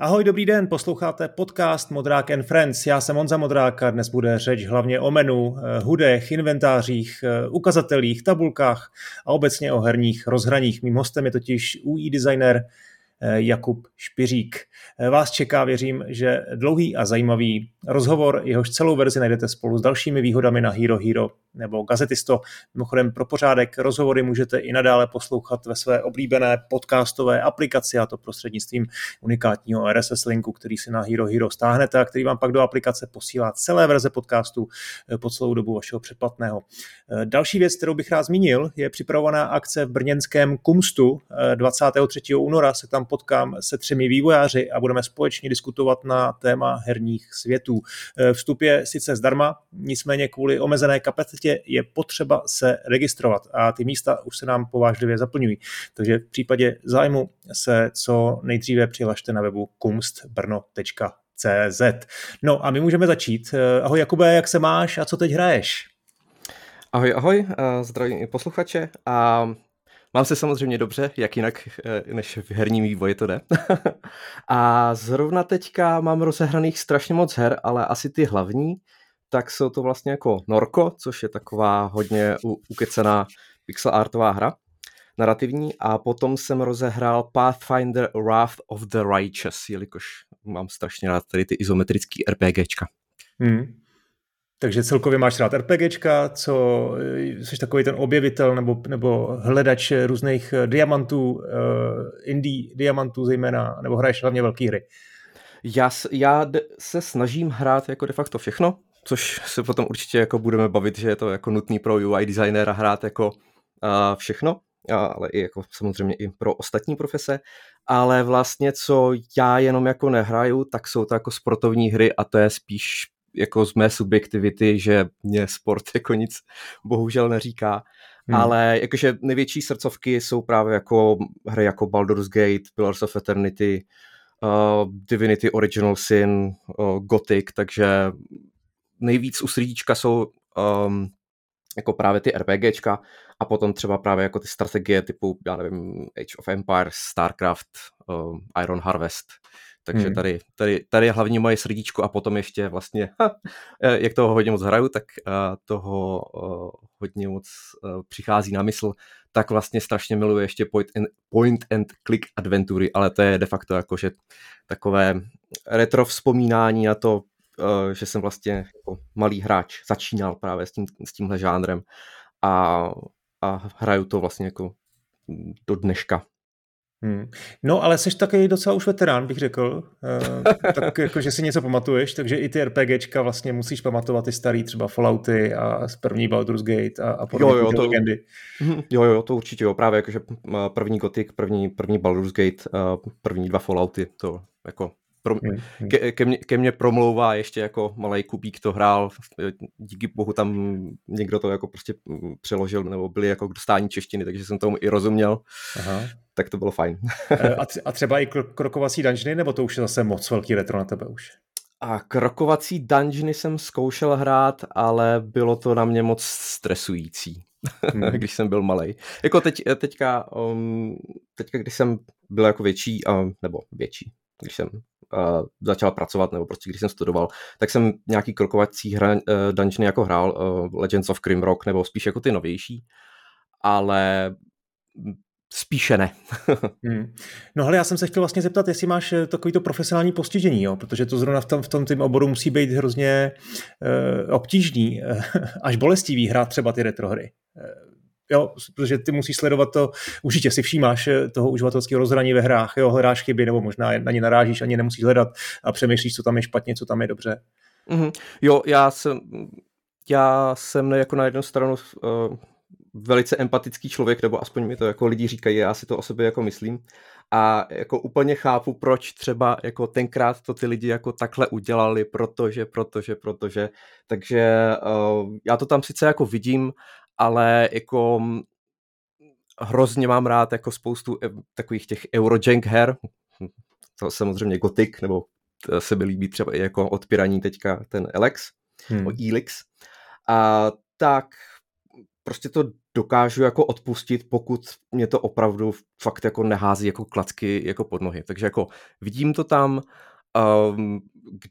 Ahoj, dobrý den, posloucháte podcast Modrák and Friends. Já jsem Honza Modrák a dnes bude řeč hlavně o menu, eh, hudech, inventářích, eh, ukazatelích, tabulkách a obecně o herních rozhraních. Mým hostem je totiž UI designer Eh, Jakub Špiřík. Eh, vás čeká, věřím, že dlouhý a zajímavý rozhovor, jehož celou verzi najdete spolu s dalšími výhodami na Hero Hero nebo Gazetisto. Mimochodem pro pořádek rozhovory můžete i nadále poslouchat ve své oblíbené podcastové aplikaci a to prostřednictvím unikátního RSS linku, který si na Hero Hero stáhnete a který vám pak do aplikace posílá celé verze podcastu eh, po celou dobu vašeho předplatného. Další věc, kterou bych rád zmínil, je připravovaná akce v brněnském Kumstu. 23. února se tam potkám se třemi vývojáři a budeme společně diskutovat na téma herních světů. E, vstup je sice zdarma, nicméně kvůli omezené kapacitě je potřeba se registrovat a ty místa už se nám povážlivě zaplňují. Takže v případě zájmu se co nejdříve přihlašte na webu kumstbrno.cz. No a my můžeme začít. E, ahoj Jakube, jak se máš a co teď hraješ? Ahoj, ahoj, zdravím i posluchače a Mám se samozřejmě dobře, jak jinak eh, než v herním vývoji to jde. a zrovna teďka mám rozehraných strašně moc her, ale asi ty hlavní, tak jsou to vlastně jako Norko, což je taková hodně ukecená pixel artová hra, narrativní, a potom jsem rozehrál Pathfinder Wrath of the Righteous, jelikož mám strašně rád tady ty izometrický RPGčka. Hmm. Takže celkově máš rád RPGčka, co jsi takový ten objevitel nebo, nebo hledač různých eh, diamantů, uh, indie diamantů zejména, nebo hraješ hlavně velké hry? Já, já se snažím hrát jako de facto všechno, což se potom určitě jako budeme bavit, že je to jako nutný pro UI designéra hrát jako uh, všechno, ale i jako samozřejmě i pro ostatní profese, ale vlastně co já jenom jako nehraju, tak jsou to jako sportovní hry a to je spíš jako z mé subjektivity, že mě sport jako nic bohužel neříká. Hmm. Ale jakože největší srdcovky jsou právě jako hry jako Baldur's Gate, Pillars of Eternity, uh, Divinity Original Sin, uh, Gothic, takže nejvíc u srdíčka jsou um, jako právě ty RPGčka a potom třeba právě jako ty strategie typu, já nevím, Age of Empires, Starcraft, uh, Iron Harvest, takže hmm. tady, tady, tady je hlavně moje srdíčko a potom ještě vlastně, eh, jak toho hodně moc hraju, tak uh, toho uh, hodně moc přichází na mysl, tak vlastně strašně miluji ještě point and, point and click adventury, ale to je de facto jakože takové retro vzpomínání na to, že jsem vlastně jako malý hráč začínal právě s, tím, s tímhle žánrem a, a hraju to vlastně jako do dneška. Hmm. No, ale jsi taky docela už veterán, bych řekl. Uh, tak jako, že si něco pamatuješ, takže i ty RPGčka vlastně musíš pamatovat ty starý třeba Fallouty a z první Baldur's Gate a, a podobně jo, jo, to, legendy. Mhm, jo, jo, to určitě jo. Právě jakože první Gothic, první, první Baldur's Gate, první dva Fallouty, to jako pro, hmm, hmm. ke, ke, mně, ke mně promlouvá ještě jako malý kubík to hrál, díky bohu tam někdo to jako prostě přeložil, nebo byli jako k dostání češtiny, takže jsem tomu i rozuměl. Aha tak to bylo fajn. Eh, a, a třeba i krokovací dungeony, nebo to už je zase moc velký retro na tebe už? A krokovací dungeony jsem zkoušel hrát, ale bylo to na mě moc stresující, hmm. když jsem byl malý. Jako teď, teďka, um, teďka, když jsem byl jako větší, um, nebo větší, když jsem uh, začal pracovat, nebo prostě když jsem studoval, tak jsem nějaký krokovací hra, uh, dungeony jako hrál, uh, Legends of Grimrock, nebo spíš jako ty novější, ale Spíše ne. hmm. No ale já jsem se chtěl vlastně zeptat, jestli máš eh, takovýto profesionální postižení, jo? protože to zrovna v tom, v tom tým oboru musí být hrozně uh, obtížný, až bolestivý hrát třeba ty retrohry. Jo, protože ty musíš sledovat to, určitě si všímáš toho uživatelského rozhraní ve hrách, jo, hledáš chyby, nebo možná na ně narážíš, ani nemusíš hledat a přemýšlíš, co tam je špatně, co tam je dobře. Mm-hmm. Jo, já jsem, já jsem jako na jednu stranu uh velice empatický člověk, nebo aspoň mi to jako lidi říkají, já si to o sobě jako myslím. A jako úplně chápu, proč třeba jako tenkrát to ty lidi jako takhle udělali, protože, protože, protože. Takže uh, já to tam sice jako vidím, ale jako mm, hrozně mám rád jako spoustu takových těch Eurojank her, to samozřejmě Gothic, nebo se mi líbí třeba i jako odpíraní teďka ten Alex, hmm. Elix. A tak prostě to dokážu jako odpustit, pokud mě to opravdu fakt jako nehází jako klacky jako pod nohy. Takže jako vidím to tam, um,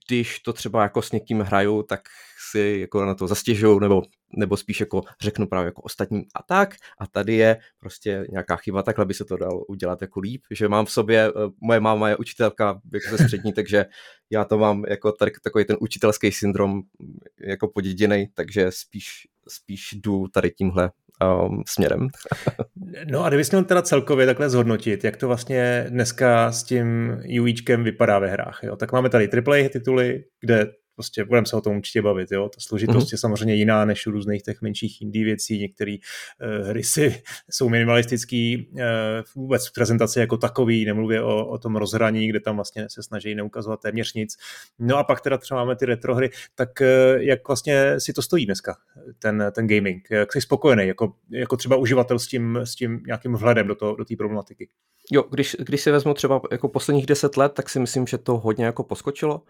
když to třeba jako s někým hraju, tak si jako na to zastěžuju, nebo, nebo spíš jako řeknu právě jako ostatním a tak a tady je prostě nějaká chyba, takhle by se to dalo udělat jako líp, že mám v sobě, eh, moje máma je učitelka jako ze střední, takže já to mám jako tak, takový ten učitelský syndrom jako poděděnej, takže spíš, spíš jdu tady tímhle um, směrem. no a kdybys měl teda celkově takhle zhodnotit, jak to vlastně dneska s tím UIčkem vypadá ve hrách, jo? tak máme tady AAA tituly, kde prostě budeme se o tom určitě bavit. Jo? Ta složitost mm-hmm. je samozřejmě jiná než u různých těch menších indie věcí. Některé uh, hry si, jsou minimalistický uh, vůbec v prezentaci jako takový, nemluvě o, o tom rozhraní, kde tam vlastně se snaží neukazovat téměř nic. No a pak teda třeba máme ty retro hry, tak uh, jak vlastně si to stojí dneska, ten, ten gaming? Jak jsi spokojený, jako, jako třeba uživatel s tím, s tím nějakým vhledem do té do problematiky? Jo, když, když si vezmu třeba jako posledních deset let, tak si myslím, že to hodně jako poskočilo.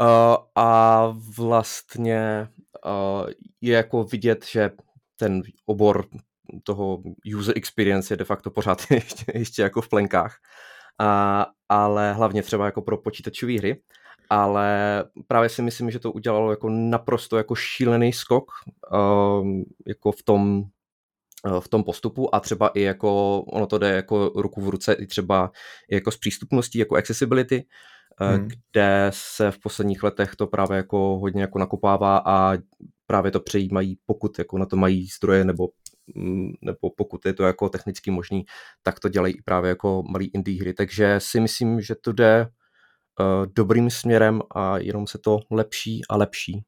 Uh, a vlastně uh, je jako vidět, že ten obor toho user experience je de facto pořád ještě, ještě jako v plenkách, uh, ale hlavně třeba jako pro počítačové hry. Ale právě si myslím, že to udělalo jako naprosto jako šílený skok uh, jako v tom v tom postupu. A třeba i jako ono to jde jako ruku v ruce i třeba jako s přístupností, jako accessibility, Eh, hmm. kde se v posledních letech to právě jako hodně jako nakopává a právě to přejímají, pokud jako na to mají zdroje nebo mm, nebo pokud je to jako technicky možný, tak to dělají právě jako malý indie hry. Takže si myslím, že to jde uh, dobrým směrem a jenom se to lepší a lepší.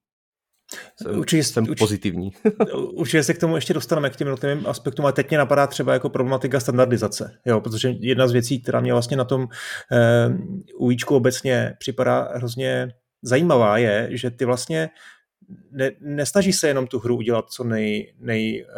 Jsem, určitě, jsem určitě, pozitivní. určitě se k tomu ještě dostaneme, k těm jednotlivým aspektům, ale teď mě napadá třeba jako problematika standardizace, jo, protože jedna z věcí, která mě vlastně na tom eh, UIčku obecně připadá hrozně zajímavá, je, že ty vlastně ne, nesnaží se jenom tu hru udělat co nej, nej eh,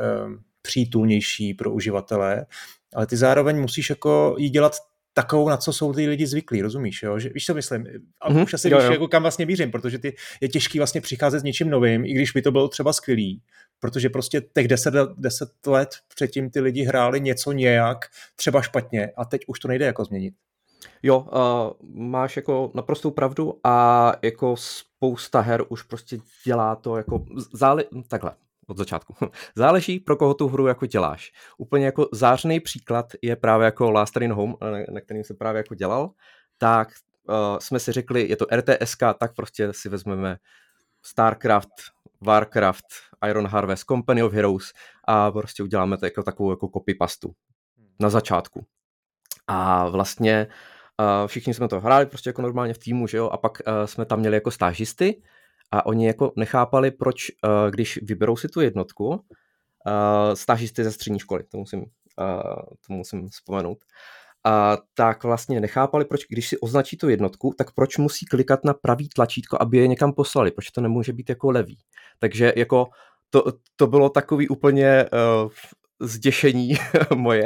přítulnější pro uživatele, ale ty zároveň musíš jako jí dělat takovou, na co jsou ty lidi zvyklí, rozumíš, jo? Že, víš, co myslím? A mm-hmm, už asi jo, víš, jo. Jako kam vlastně mířím, protože ty, je těžký vlastně přicházet s něčím novým, i když by to bylo třeba skvělý, protože prostě těch deset, deset let předtím ty lidi hráli něco nějak, třeba špatně a teď už to nejde jako změnit. Jo, uh, máš jako naprostou pravdu a jako spousta her už prostě dělá to jako zále... takhle od začátku. Záleží, pro koho tu hru jako děláš. Úplně jako zářný příklad je právě jako Last Train Home, na kterým jsem právě jako dělal, tak uh, jsme si řekli, je to RTSK, tak prostě si vezmeme StarCraft, Warcraft, Iron Harvest, Company of Heroes a prostě uděláme to jako takovou jako copy-pastu na začátku. A vlastně uh, všichni jsme to hráli prostě jako normálně v týmu, že jo, a pak uh, jsme tam měli jako stážisty, a oni jako nechápali, proč, uh, když vyberou si tu jednotku, uh, stážisty ze střední školy, to musím, uh, to musím vzpomenout, a tak vlastně nechápali, proč, když si označí tu jednotku, tak proč musí klikat na pravý tlačítko, aby je někam poslali, proč to nemůže být jako levý. Takže jako to, to bylo takový úplně uh, zděšení moje,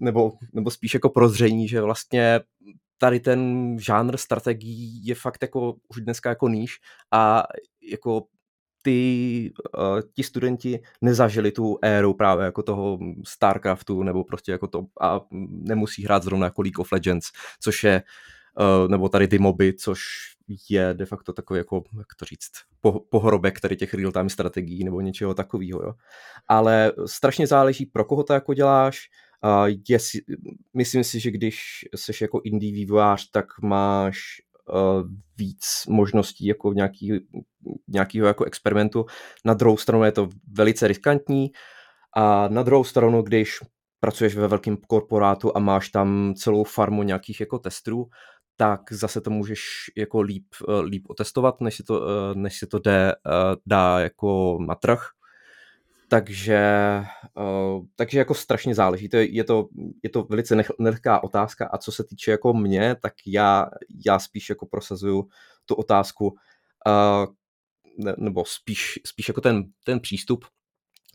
nebo, nebo spíš jako prozření, že vlastně tady ten žánr strategií je fakt jako už dneska jako níž a jako ty, uh, ti studenti nezažili tu éru právě jako toho Starcraftu nebo prostě jako to a nemusí hrát zrovna jako League of Legends, což je uh, nebo tady ty moby, což je de facto takový jako, jak to říct, po, pohrobek tady těch real-time strategií nebo něčeho takového, jo. Ale strašně záleží, pro koho to jako děláš, Uh, je, myslím si, že když jsi jako indie vývojář, tak máš uh, víc možností jako nějaký, nějakého jako experimentu. Na druhou stranu je to velice riskantní a na druhou stranu, když pracuješ ve velkém korporátu a máš tam celou farmu nějakých jako testů, tak zase to můžeš jako líp, uh, líp otestovat, než si to, uh, než si to jde, dá jako na trh takže, uh, takže jako strašně záleží. To je, je, to, je to velice nech, nelehká otázka a co se týče jako mě, tak já, já spíš jako prosazuju tu otázku, uh, ne, nebo spíš, spíš jako ten, ten přístup,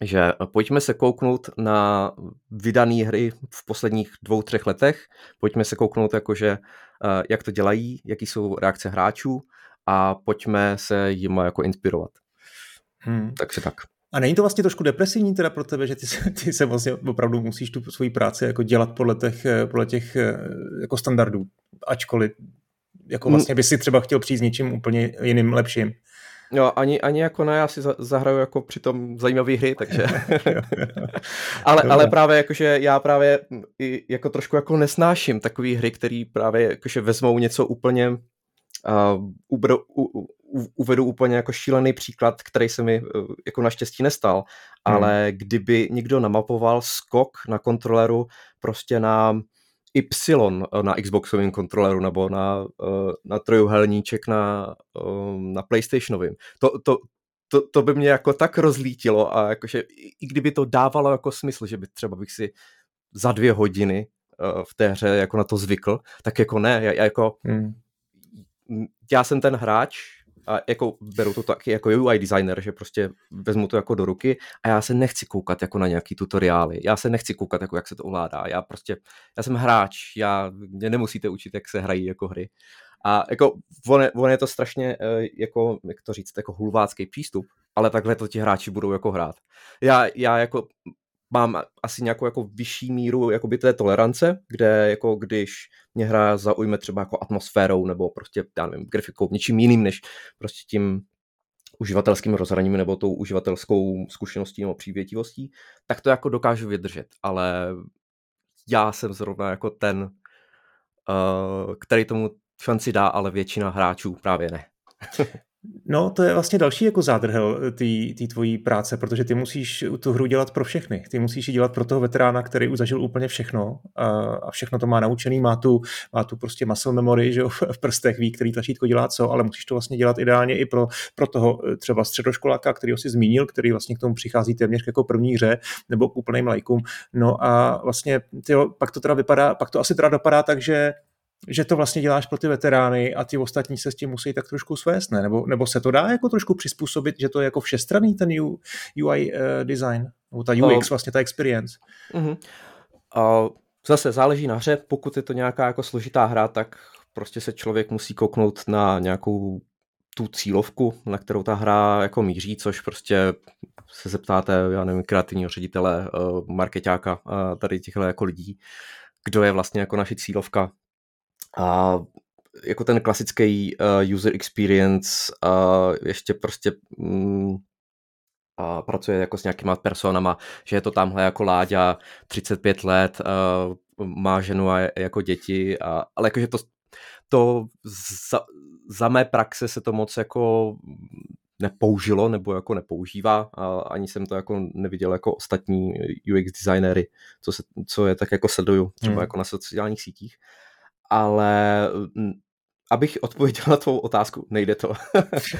že pojďme se kouknout na vydané hry v posledních dvou, třech letech, pojďme se kouknout jakože, uh, jak to dělají, jaký jsou reakce hráčů a pojďme se jim jako inspirovat. Hmm. Takže tak. A není to vlastně trošku depresivní teda pro tebe, že ty se, ty se vlastně opravdu musíš tu svoji práci jako dělat podle těch, podle těch jako standardů, ačkoliv jako vlastně by si třeba chtěl přijít s něčím úplně jiným, lepším. Jo, ani, ani jako ne, já si zahraju jako přitom zajímavé hry, takže... ale, ale právě jakože já právě jako trošku jako nesnáším takové hry, které právě jakože vezmou něco úplně uh, ubro, u, uvedu úplně jako šílený příklad, který se mi uh, jako naštěstí nestal, hmm. ale kdyby někdo namapoval skok na kontroleru prostě na Y na Xboxovém kontroleru nebo na, eh, na trojuhelníček na, eh, na PlayStationovém. To, to, to, to by mě jako tak rozlítilo a jakože i kdyby to dávalo jako smysl, že by třeba bych si za dvě hodiny eh, v té hře jako na to zvykl, tak jako ne, já, jako hmm. já jsem ten hráč, a jako beru to taky jako UI designer, že prostě vezmu to jako do ruky a já se nechci koukat jako na nějaký tutoriály, já se nechci koukat jako jak se to ovládá, já prostě, já jsem hráč, já, mě nemusíte učit, jak se hrají jako hry. A jako on je, on je to strašně, eh, jako, jak to říct, jako hulvácký přístup, ale takhle to ti hráči budou jako hrát. Já, já jako mám asi nějakou jako vyšší míru jakoby té tolerance, kde jako když mě hra zaujme třeba jako atmosférou nebo prostě, já nevím, grafikou, něčím jiným než prostě tím uživatelským rozhraním nebo tou uživatelskou zkušeností nebo přívětivostí, tak to jako dokážu vydržet, ale já jsem zrovna jako ten, uh, který tomu šanci dá, ale většina hráčů právě ne. No, to je vlastně další jako zádrhel té tvojí práce, protože ty musíš tu hru dělat pro všechny. Ty musíš ji dělat pro toho veterána, který už zažil úplně všechno a, a všechno to má naučený, má tu, má tu prostě muscle memory že jo, v prstech, ví, který tlačítko dělá co, ale musíš to vlastně dělat ideálně i pro, pro toho eh, třeba středoškoláka, který ho si zmínil, který vlastně k tomu přichází téměř jako první hře nebo k úplným lajkům. No a vlastně tyjo, pak to teda vypadá, pak to asi teda dopadá tak, že že to vlastně děláš pro ty veterány a ty ostatní se s tím musí tak trošku svést, ne? Nebo, nebo se to dá jako trošku přizpůsobit, že to je jako všestranný ten UI uh, eh, design, nebo ta UX, vlastně ta experience. Uh-huh. Uh, zase záleží na hře, pokud je to nějaká jako složitá hra, tak prostě se člověk musí kouknout na nějakou tu cílovku, na kterou ta hra jako míří, což prostě se zeptáte, já nevím, kreativního ředitele, uh, marketáka, uh, tady těchto jako lidí, kdo je vlastně jako naše cílovka, a jako ten klasický uh, user experience uh, ještě prostě mm, a pracuje jako s nějakýma personama, že je to tamhle jako Láďa, 35 let, uh, má ženu a jako děti, a, ale jakože to, to za, za mé praxe se to moc jako nepoužilo nebo jako nepoužívá a ani jsem to jako neviděl jako ostatní UX designéry, co, se, co je tak jako sleduju třeba hmm. jako na sociálních sítích ale mm, abych odpověděl na tvou otázku, nejde to.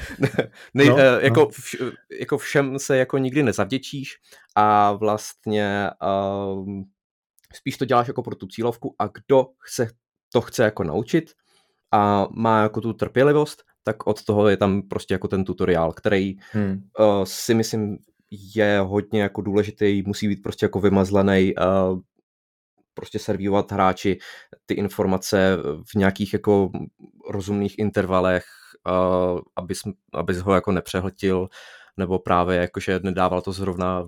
Nej, no, eh, jako, no. Vš, jako všem se jako nikdy nezavděčíš a vlastně um, spíš to děláš jako pro tu cílovku a kdo chce, to chce jako naučit a má jako tu trpělivost, tak od toho je tam prostě jako ten tutoriál, který hmm. uh, si myslím je hodně jako důležitý, musí být prostě jako vymazlený, uh, prostě servírovat hráči ty informace v nějakých jako rozumných intervalech, aby, aby ho jako nepřehltil, nebo právě jakože nedával to zrovna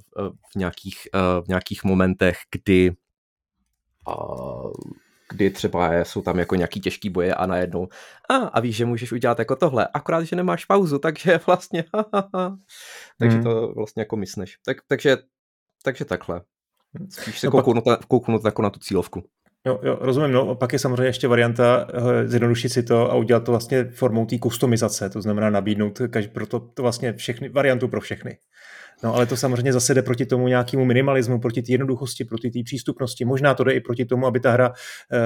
v nějakých, v nějakých momentech, kdy kdy třeba jsou tam jako nějaký těžký boje a najednou a, a víš, že můžeš udělat jako tohle, akorát, že nemáš pauzu, takže vlastně takže hmm. to vlastně jako myslíš. Tak, takže, takže takhle. Spíš se no kouknout, pak... kouknout jako na tu cílovku. Jo, jo, rozumím. No, pak je samozřejmě ještě varianta eh, zjednodušit si to a udělat to vlastně formou té kustomizace, to znamená nabídnout pro to, to vlastně všechny, variantu pro všechny. No ale to samozřejmě zase jde proti tomu nějakému minimalismu, proti té jednoduchosti, proti té přístupnosti. Možná to jde i proti tomu, aby ta hra eh,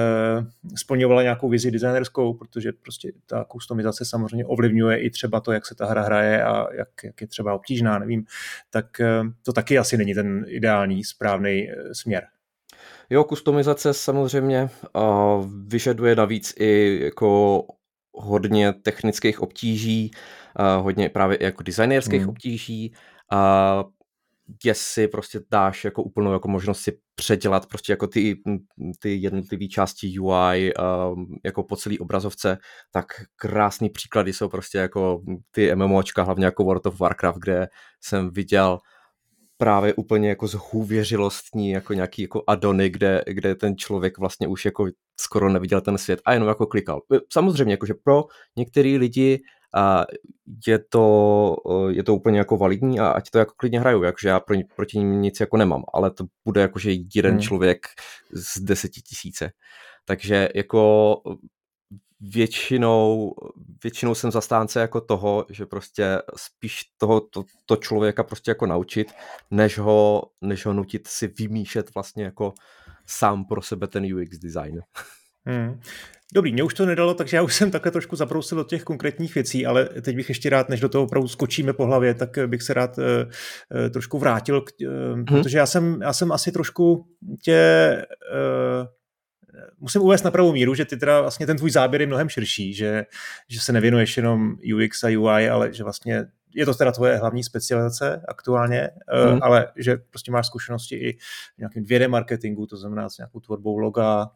splňovala nějakou vizi designerskou, protože prostě ta kustomizace samozřejmě ovlivňuje i třeba to, jak se ta hra hraje a jak, jak je třeba obtížná, nevím. Tak eh, to taky asi není ten ideální, správný eh, směr. Jo, kustomizace samozřejmě uh, vyžaduje navíc i jako hodně technických obtíží, uh, hodně právě jako designerských hmm. obtíží a jestli prostě dáš jako úplnou jako možnost si předělat prostě jako ty, ty jednotlivé části UI um, jako po celý obrazovce, tak krásný příklady jsou prostě jako ty MMOčka, hlavně jako World of Warcraft, kde jsem viděl právě úplně jako zhůvěřilostní, jako nějaký jako adony, kde, kde ten člověk vlastně už jako skoro neviděl ten svět a jenom jako klikal. Samozřejmě, jakože pro některý lidi a je to, je to úplně jako validní a ať to jako klidně hrajou, jakože já pro, proti ním nic jako nemám, ale to bude jakože jeden hmm. člověk z deseti tisíce. Takže jako většinou, většinou jsem zastánce jako toho, že prostě spíš toho to, to člověka prostě jako naučit, než ho, než ho nutit si vymýšlet vlastně jako sám pro sebe ten UX design. Hmm. Dobrý, mě už to nedalo, takže já už jsem takhle trošku zabrousil do těch konkrétních věcí, ale teď bych ještě rád, než do toho opravdu skočíme po hlavě, tak bych se rád uh, trošku vrátil, k, uh, hmm. protože já jsem, já jsem asi trošku tě uh, musím uvést na pravou míru, že ty teda vlastně ten tvůj záběr je mnohem širší, že, že se nevěnuješ jenom UX a UI, ale že vlastně je to teda tvoje hlavní specializace aktuálně, mm. ale že prostě máš zkušenosti i v nějakém 2D marketingu, to znamená s nějakou tvorbou loga,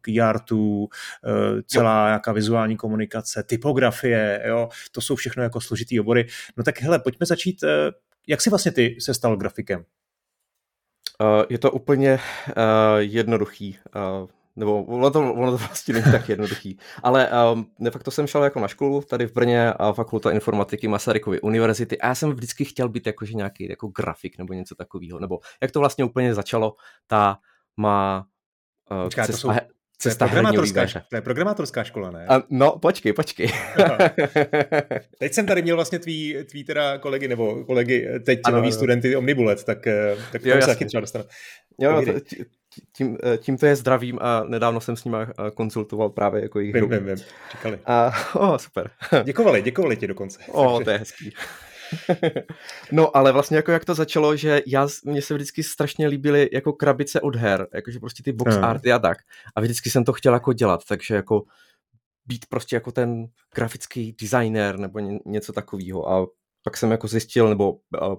key artu, celá jo. nějaká vizuální komunikace, typografie, jo, to jsou všechno jako složitý obory. No tak hele, pojďme začít, eh, jak jsi vlastně ty se stal grafikem? Je to úplně jednoduchý. Nebo ono to, ono to vlastně není tak jednoduchý. Ale um, de facto jsem šel jako na školu tady v Brně a fakulta informatiky Masarykovy univerzity a já jsem vždycky chtěl být jakože nějaký jako grafik nebo něco takového. Nebo jak to vlastně úplně začalo, ta má uh, Počká, cesta, to jsou, Cesta to je, programátorská, to je programátorská škola, ne? A, no, počkej, počkej. teď jsem tady měl vlastně tvý, tvý teda kolegy, nebo kolegy, teď ano, nový ano. studenty Omnibulet, tak, eh, tak jo, se taky třeba dostanu. Jo, tím, eh, tím to je zdravím a nedávno jsem s nimi eh, konzultoval právě jako jejich Vím, vím, vím, říkali. A, oh, super. děkovali, děkovali ti dokonce. O, to je hezký. no, ale vlastně jako jak to začalo, že já, mně se vždycky strašně líbily jako krabice od her, jakože prostě ty box mm. arty a tak. A vždycky jsem to chtěl jako dělat, takže jako být prostě jako ten grafický designer nebo ně, něco takového. A pak jsem jako zjistil, nebo a,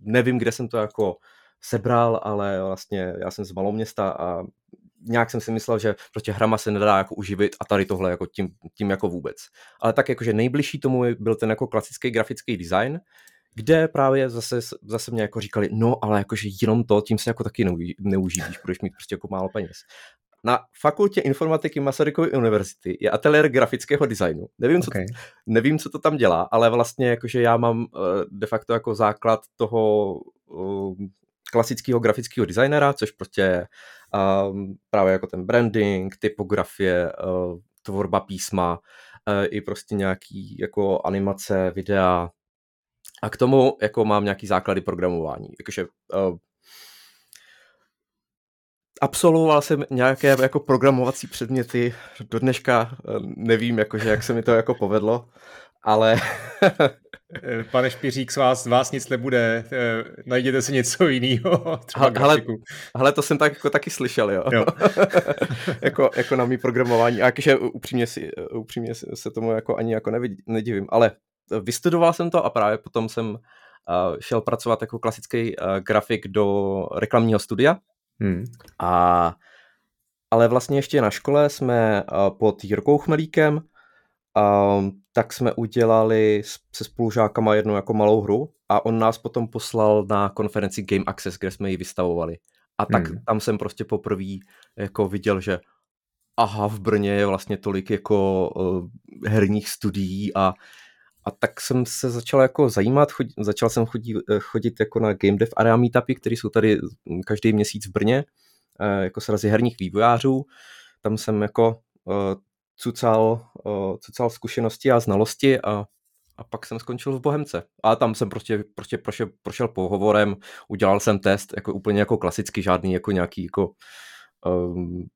nevím, kde jsem to jako sebral, ale vlastně já jsem z maloměsta a nějak jsem si myslel, že prostě hrama se nedá jako uživit a tady tohle jako tím, tím jako vůbec. Ale tak jakože nejbližší tomu byl ten jako klasický grafický design, kde právě zase, zase mě jako říkali, no ale jakože jenom to, tím se jako taky neuživíš, budeš mít prostě jako málo peněz. Na fakultě informatiky Masarykovy univerzity je ateliér grafického designu. Nevím, co, okay. to, nevím, co to tam dělá, ale vlastně jakože já mám uh, de facto jako základ toho uh, klasického grafického designera, což prostě um, právě jako ten branding, typografie, uh, tvorba písma, uh, i prostě nějaký jako animace, videa. A k tomu jako mám nějaký základy programování. Jakože uh, absolvoval jsem nějaké jako programovací předměty, do dneška nevím, jakože, jak se mi to jako povedlo, ale Eh, pane Špiřík, z vás, z vás nic nebude, eh, najděte si něco jiného, třeba hele, hele, to jsem tak, jako taky slyšel, jo. jo. jako, jako na mý programování. A jakože upřímně, si, upřímně se tomu jako ani jako nevidí, nedivím. Ale vystudoval jsem to a právě potom jsem šel pracovat jako klasický grafik do reklamního studia. Hmm. A, ale vlastně ještě na škole jsme pod Jirkou Chmelíkem um, tak jsme udělali se spolužákama jednu jako malou hru a on nás potom poslal na konferenci Game Access, kde jsme ji vystavovali. A tak hmm. tam jsem prostě poprvé jako viděl, že aha, v Brně je vlastně tolik jako uh, herních studií a, a tak jsem se začal jako zajímat, chodit, začal jsem chodit, eh, chodit jako na Game Dev Area Meetupy, které jsou tady každý měsíc v Brně, uh, jako srazy herních vývojářů. Tam jsem jako uh, cucal, uh, cucal zkušenosti a znalosti a, a pak jsem skončil v Bohemce. A tam jsem prostě, prostě prošel, prošel pohovorem, udělal jsem test, jako úplně jako klasicky, žádný jako nějaký jako um,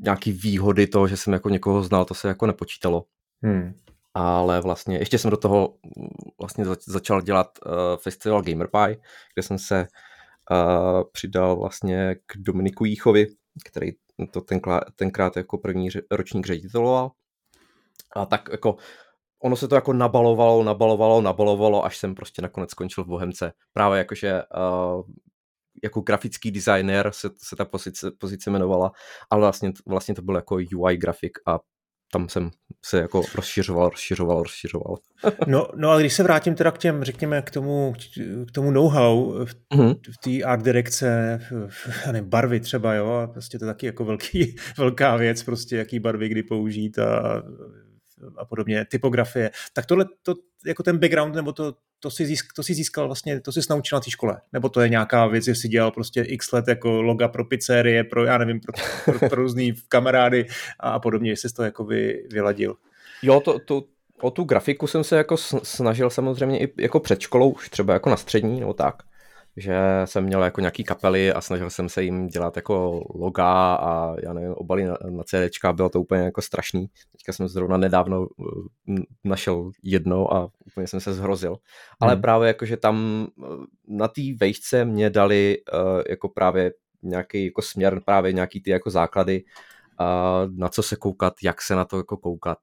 nějaký výhody toho, že jsem jako někoho znal, to se jako nepočítalo. Hmm. Ale vlastně ještě jsem do toho vlastně začal dělat uh, festival GamerPie, kde jsem se uh, přidal vlastně k Dominiku Jíchovi, který to tenkrát, tenkrát jako první ročník řediteloval. A tak jako ono se to jako nabalovalo, nabalovalo, nabalovalo, až jsem prostě nakonec skončil v Bohemce. Právě jakože uh, jako grafický designer se, se ta pozice, pozice jmenovala, ale vlastně, vlastně to byl jako UI grafik a tam jsem se jako rozšiřoval, rozšiřoval, rozšiřoval. no, no a když se vrátím teda k těm, řekněme, k tomu, k tomu know-how v, mm-hmm. v té art direkce, v, nevím, barvy třeba, jo, a prostě to je taky jako velký, velká věc, prostě jaký barvy kdy použít a a podobně, typografie, tak tohle, to, jako ten background, nebo to, to si, získ, to si získal vlastně, to si naučil na té škole, nebo to je nějaká věc, že si dělal prostě x let jako loga pro pizzerie, pro, já nevím, pro, pro, pro různý kamarády a, a podobně, jestli jsi to jako vy, vyladil. Jo, to, to, o tu grafiku jsem se jako snažil samozřejmě i jako před školou, už třeba jako na střední nebo tak že jsem měl jako nějaký kapely a snažil jsem se jim dělat jako loga a já nevím, obaly na, na CDčka, bylo to úplně jako strašný. Teďka jsem zrovna nedávno uh, našel jedno a úplně jsem se zhrozil. Ale hmm. právě jako, že tam uh, na té vejšce mě dali uh, jako právě nějaký jako směr, právě nějaký ty jako základy, uh, na co se koukat, jak se na to jako koukat.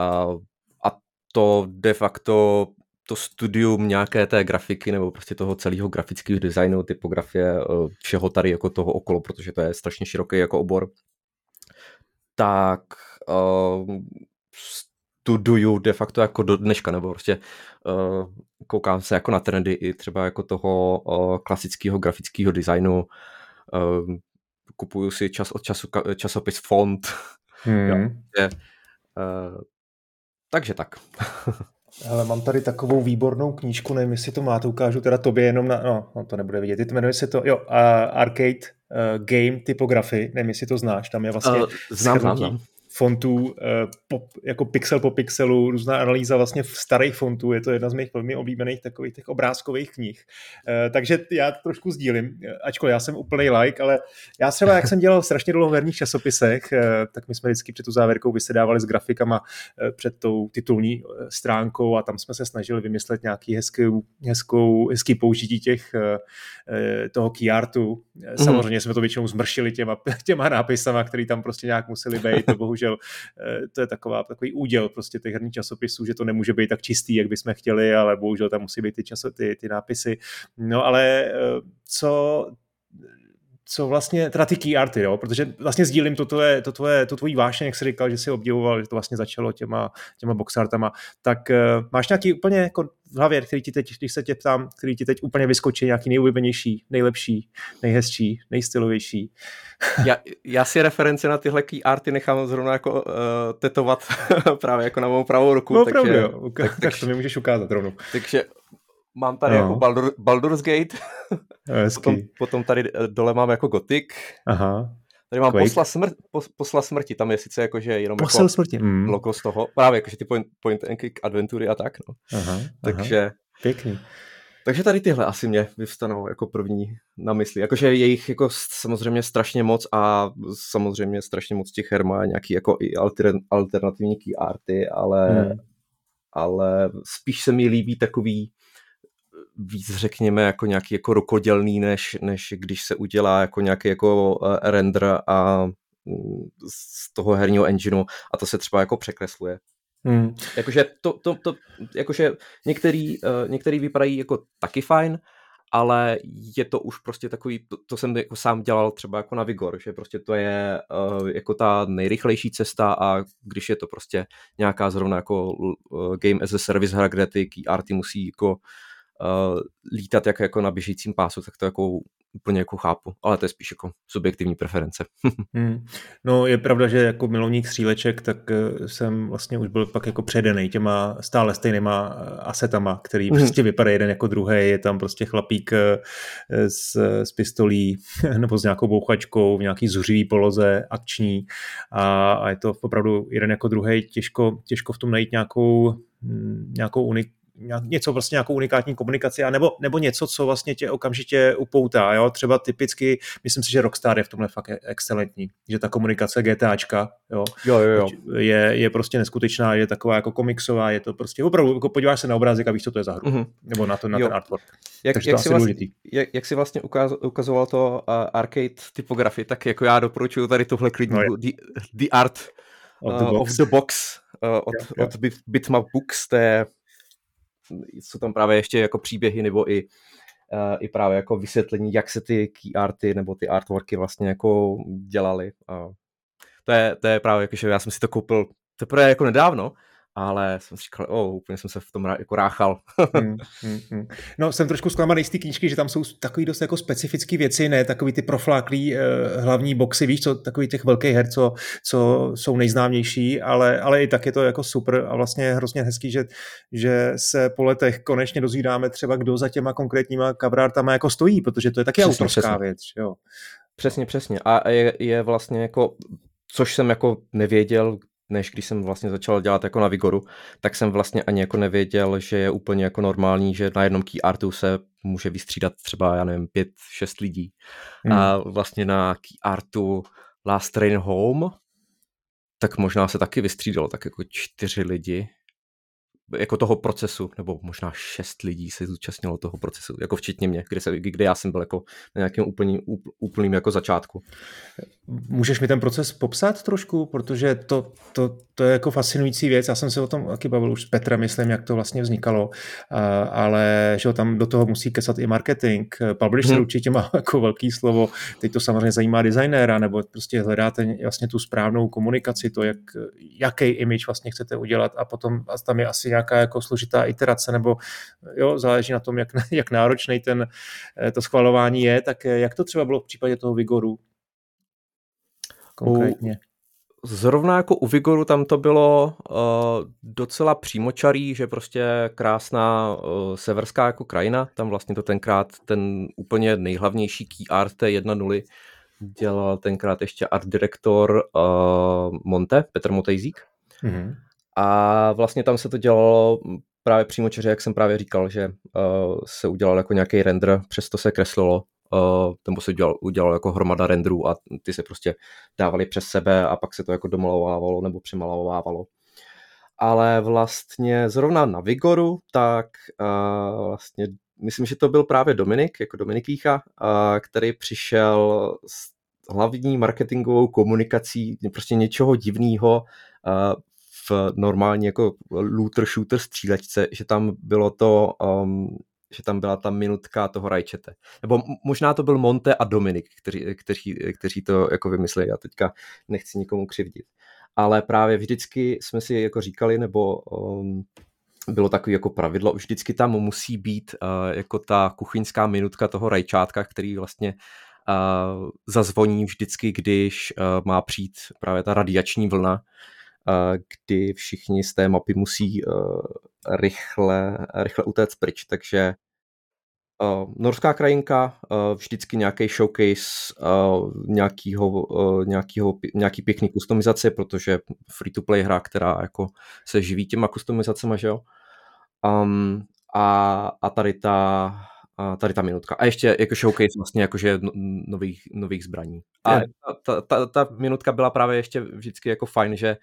Uh, a to de facto to studium nějaké té grafiky nebo prostě toho celého grafického designu, typografie, eh, všeho tady jako toho okolo, protože to je strašně široký jako obor, tak uh, studuju de facto jako do dneška, nebo prostě uh, koukám se jako na trendy i třeba jako toho uh, klasického grafického designu, uh, kupuju si čas od času časopis Font, hmm. jo, je, uh, takže tak. Ale mám tady takovou výbornou knížku, nevím, jestli to máte, ukážu teda tobě jenom na, no, no to nebude vidět, jmenuje se to, jo, uh, Arcade uh, Game Typography, nevím, jestli to znáš, tam je vlastně uh, znám, znám, znám fontů eh, po, jako pixel po pixelu, různá analýza vlastně v starých fontů, je to jedna z mých velmi oblíbených takových těch obrázkových knih. Eh, takže já to trošku sdílím, ačkoliv já jsem úplný like, ale já třeba, jak jsem dělal strašně dlouho v herních časopisech, eh, tak my jsme vždycky před tu závěrkou vysedávali s grafikama před tou titulní stránkou a tam jsme se snažili vymyslet nějaký hezkou, hezkou, hezký použití těch toho keyartu. Mhm. Samozřejmě mm. jsme to většinou zmršili těma, těma nápisama, které tam prostě nějak museli být, to bohužel bohužel eh, to je taková, takový úděl prostě těch herních časopisů, že to nemůže být tak čistý, jak bychom chtěli, ale bohužel tam musí být ty, časo, ty, ty nápisy. No ale eh, co co vlastně, teda ty key arty, jo, protože vlastně sdílím to tvoje, to tvoje, to tvojí vášeň, jak jsi říkal, že jsi obdivoval, že to vlastně začalo těma, těma boxartama, tak uh, máš nějaký úplně jako v hlavě, který ti teď, když se tě ptám, který ti teď úplně vyskočí, nějaký nejoblíbenější, nejlepší, nejhezčí, nejstylovější? já, já si reference na tyhle key arty nechám zrovna jako uh, tetovat právě jako na mou pravou ruku. No, takže, opravdu, jo. Okay. Tak, tak, to mi můžeš ukázat rovnou. Takže Mám tady no. jako Baldur, Baldur's Gate, potom, potom tady eh, dole mám jako Gothic, Aha. Tady mám posla, smrt, pos, posla smrti, tam je sice jako, že jenom Posel jako smrti. Mm. logo z toho, právě jakože ty point, point and click adventury a tak, no. Aha, takže, aha. Pěkný. Takže tady tyhle asi mě vyvstanou jako první na mysli. Jakože je jich jako samozřejmě strašně moc a samozřejmě strašně moc těch her má nějaký jako i alter, alternativní key arty, ale, hmm. ale spíš se mi líbí takový víc řekněme jako nějaký jako rukodělný, než, než když se udělá jako nějaký jako eh, render a mm, z toho herního engineu a to se třeba jako překresluje. Hmm. Jakože, to, to, to, jakože některý, uh, některý vypadají jako taky fajn, ale je to už prostě takový, to, to jsem jako sám dělal třeba jako na Vigor, že prostě to je uh, jako ta nejrychlejší cesta a když je to prostě nějaká zrovna jako uh, game as a service hra, kde ty key arty musí jako uh, lítat jak jako na běžícím pásu, tak to jako úplně jako chápu, ale to je spíš jako subjektivní preference. hmm. No je pravda, že jako milovník stříleček, tak eh, jsem vlastně už byl pak jako předený těma stále stejnýma eh, asetama, který hmm. prostě vypadá jeden jako druhý, je tam prostě chlapík s, s pistolí nebo s nějakou bouchačkou v nějaký zuřivý poloze, akční a, a je to opravdu jeden jako druhý, těžko, těžko v tom najít nějakou, hm, nějakou unik, něco prostě nějakou unikátní komunikaci, a nebo, nebo něco, co vlastně tě okamžitě upoutá, jo? třeba typicky, myslím si, že Rockstar je v tomhle fakt excelentní, že ta komunikace GTAčka, jo, jo, jo, jo. Je, je prostě neskutečná, je taková jako komiksová, je to prostě opravdu, jako podíváš se na obrázek a víš, co to je za hru, mm-hmm. nebo na, to, na ten artwork. Jak, jak, si vlastně, jak, jak si vlastně ukaz, ukazoval to uh, arcade typografii, tak jako já doporučuji tady tohle klidně, no the, the Art of the uh, Box, of the box uh, od, jo, jo. od Bitmap Books, to je jsou tam právě ještě jako příběhy nebo i, uh, i právě jako vysvětlení, jak se ty key arty nebo ty artworky vlastně jako dělaly. A to je, to je právě jako, že já jsem si to koupil teprve jako nedávno, ale jsem si říkal, oh, úplně jsem se v tom jako ráchal. hmm, hmm, hmm. No, jsem trošku zklamaný z té knížky, že tam jsou takový dost jako specifické věci, ne takový ty profláklý eh, hlavní boxy, víš co, takový těch velkých her, co, co jsou nejznámější, ale, ale i tak je to jako super a vlastně hrozně hezký, že, že se po letech konečně dozvídáme třeba, kdo za těma konkrétníma kabrártama jako stojí, protože to je taky přesně, autorská přesně. věc, jo. Přesně, přesně. A je, je vlastně jako, což jsem jako nevěděl, než když jsem vlastně začal dělat jako na Vigoru, tak jsem vlastně ani jako nevěděl, že je úplně jako normální, že na jednom key artu se může vystřídat třeba, já nevím, pět, šest lidí. Hmm. A vlastně na key artu Last Train Home, tak možná se taky vystřídalo tak jako čtyři lidi, jako toho procesu, nebo možná šest lidí se zúčastnilo toho procesu, jako včetně mě, kde, se, kde já jsem byl jako na nějakém úplný, úplným jako začátku. Můžeš mi ten proces popsat trošku, protože to, to, to je jako fascinující věc, já jsem se o tom taky bavil už s Petrem, myslím, jak to vlastně vznikalo, ale že tam do toho musí kesat i marketing, publisher hmm. určitě má jako velký slovo, teď to samozřejmě zajímá designéra, nebo prostě hledáte vlastně tu správnou komunikaci, to, jak, jaký image vlastně chcete udělat. A potom tam je asi nějaká jako složitá iterace, nebo jo, záleží na tom, jak, jak náročný ten, eh, to schvalování je, tak eh, jak to třeba bylo v případě toho Vigoru konkrétně? U, zrovna jako u Vigoru tam to bylo uh, docela přímočarý, že prostě krásná uh, severská jako krajina, tam vlastně to tenkrát ten úplně nejhlavnější key art té 1.0 dělal tenkrát ještě art direktor uh, Monte, Petr Motejzík. Mm-hmm. A vlastně tam se to dělalo právě přímo čeře, jak jsem právě říkal, že uh, se udělal jako nějaký render, přesto se kreslilo, uh, nebo se udělal, udělal jako hromada renderů a ty se prostě dávali přes sebe a pak se to jako domalovávalo nebo přemalovávalo. Ale vlastně zrovna na Vigoru, tak uh, vlastně myslím, že to byl právě Dominik, jako Dominik Vícha, uh, který přišel s hlavní marketingovou komunikací prostě něčeho divného, v normální jako looter shooter střílečce, že tam bylo to, um, že tam byla ta minutka toho rajčete. Nebo možná to byl Monte a Dominik, kteří, kteří, kteří to jako vymysleli. Já teďka nechci nikomu křivdit. Ale právě vždycky jsme si jako říkali, nebo um, bylo takový jako pravidlo, vždycky tam musí být uh, jako ta kuchyňská minutka toho rajčátka, který vlastně uh, zazvoní vždycky, když uh, má přijít právě ta radiační vlna, kdy všichni z té mapy musí rychle, rychle utéct pryč, takže Uh, norská krajinka, vždycky nějaký showcase nějakýho, nějakýho, nějaký pěkný kustomizace, protože free-to-play hra, která jako se živí těma kustomizacemi, že jo. Um, a, a tady ta a tady ta minutka. A ještě jako showcase vlastně jakože no, nových, nových zbraní. A ta, ta, ta minutka byla právě ještě vždycky jako fajn, že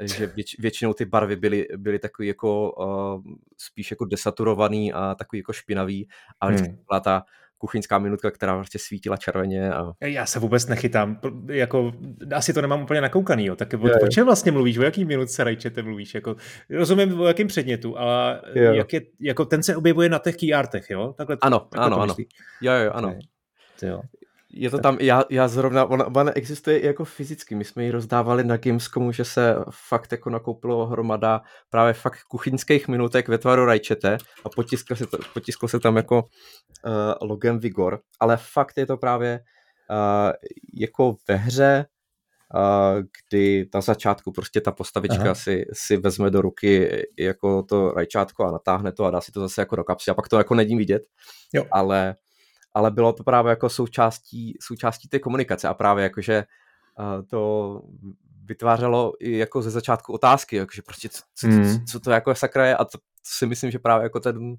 že věč, většinou ty barvy byly, byly takový jako uh, spíš jako desaturovaný a takový jako špinavý a vždycky hmm. byla ta kuchyňská minutka, která vlastně svítila červeně. A... Já se vůbec nechytám, jako asi to nemám úplně nakoukaný, jo. tak o, o čem vlastně mluvíš, o jaký minutce rajčete mluvíš, jako, rozumím o jakým předmětu, ale jak je, jako ten se objevuje na těch key artech, jo? Takhle, ano, takhle ano, ano. Jo, jo, ano. Jo. Je to tam, já, já zrovna, ona, ona existuje i jako fyzicky, my jsme ji rozdávali na Gamescomu, že se fakt jako nakoupilo hromada právě fakt kuchyňských minutek ve tvaru rajčete a potisklo se, to, potisklo se tam jako uh, logem Vigor, ale fakt je to právě uh, jako ve hře, uh, kdy na začátku prostě ta postavička si, si vezme do ruky jako to rajčátko a natáhne to a dá si to zase jako do kapsy. A pak to jako není vidět, jo. ale ale bylo to právě jako součástí, součástí té komunikace a právě jakože uh, to vytvářelo i jako ze začátku otázky, jakože prostě co, co, co, co to jako sakra je a to, to si myslím, že právě jako ten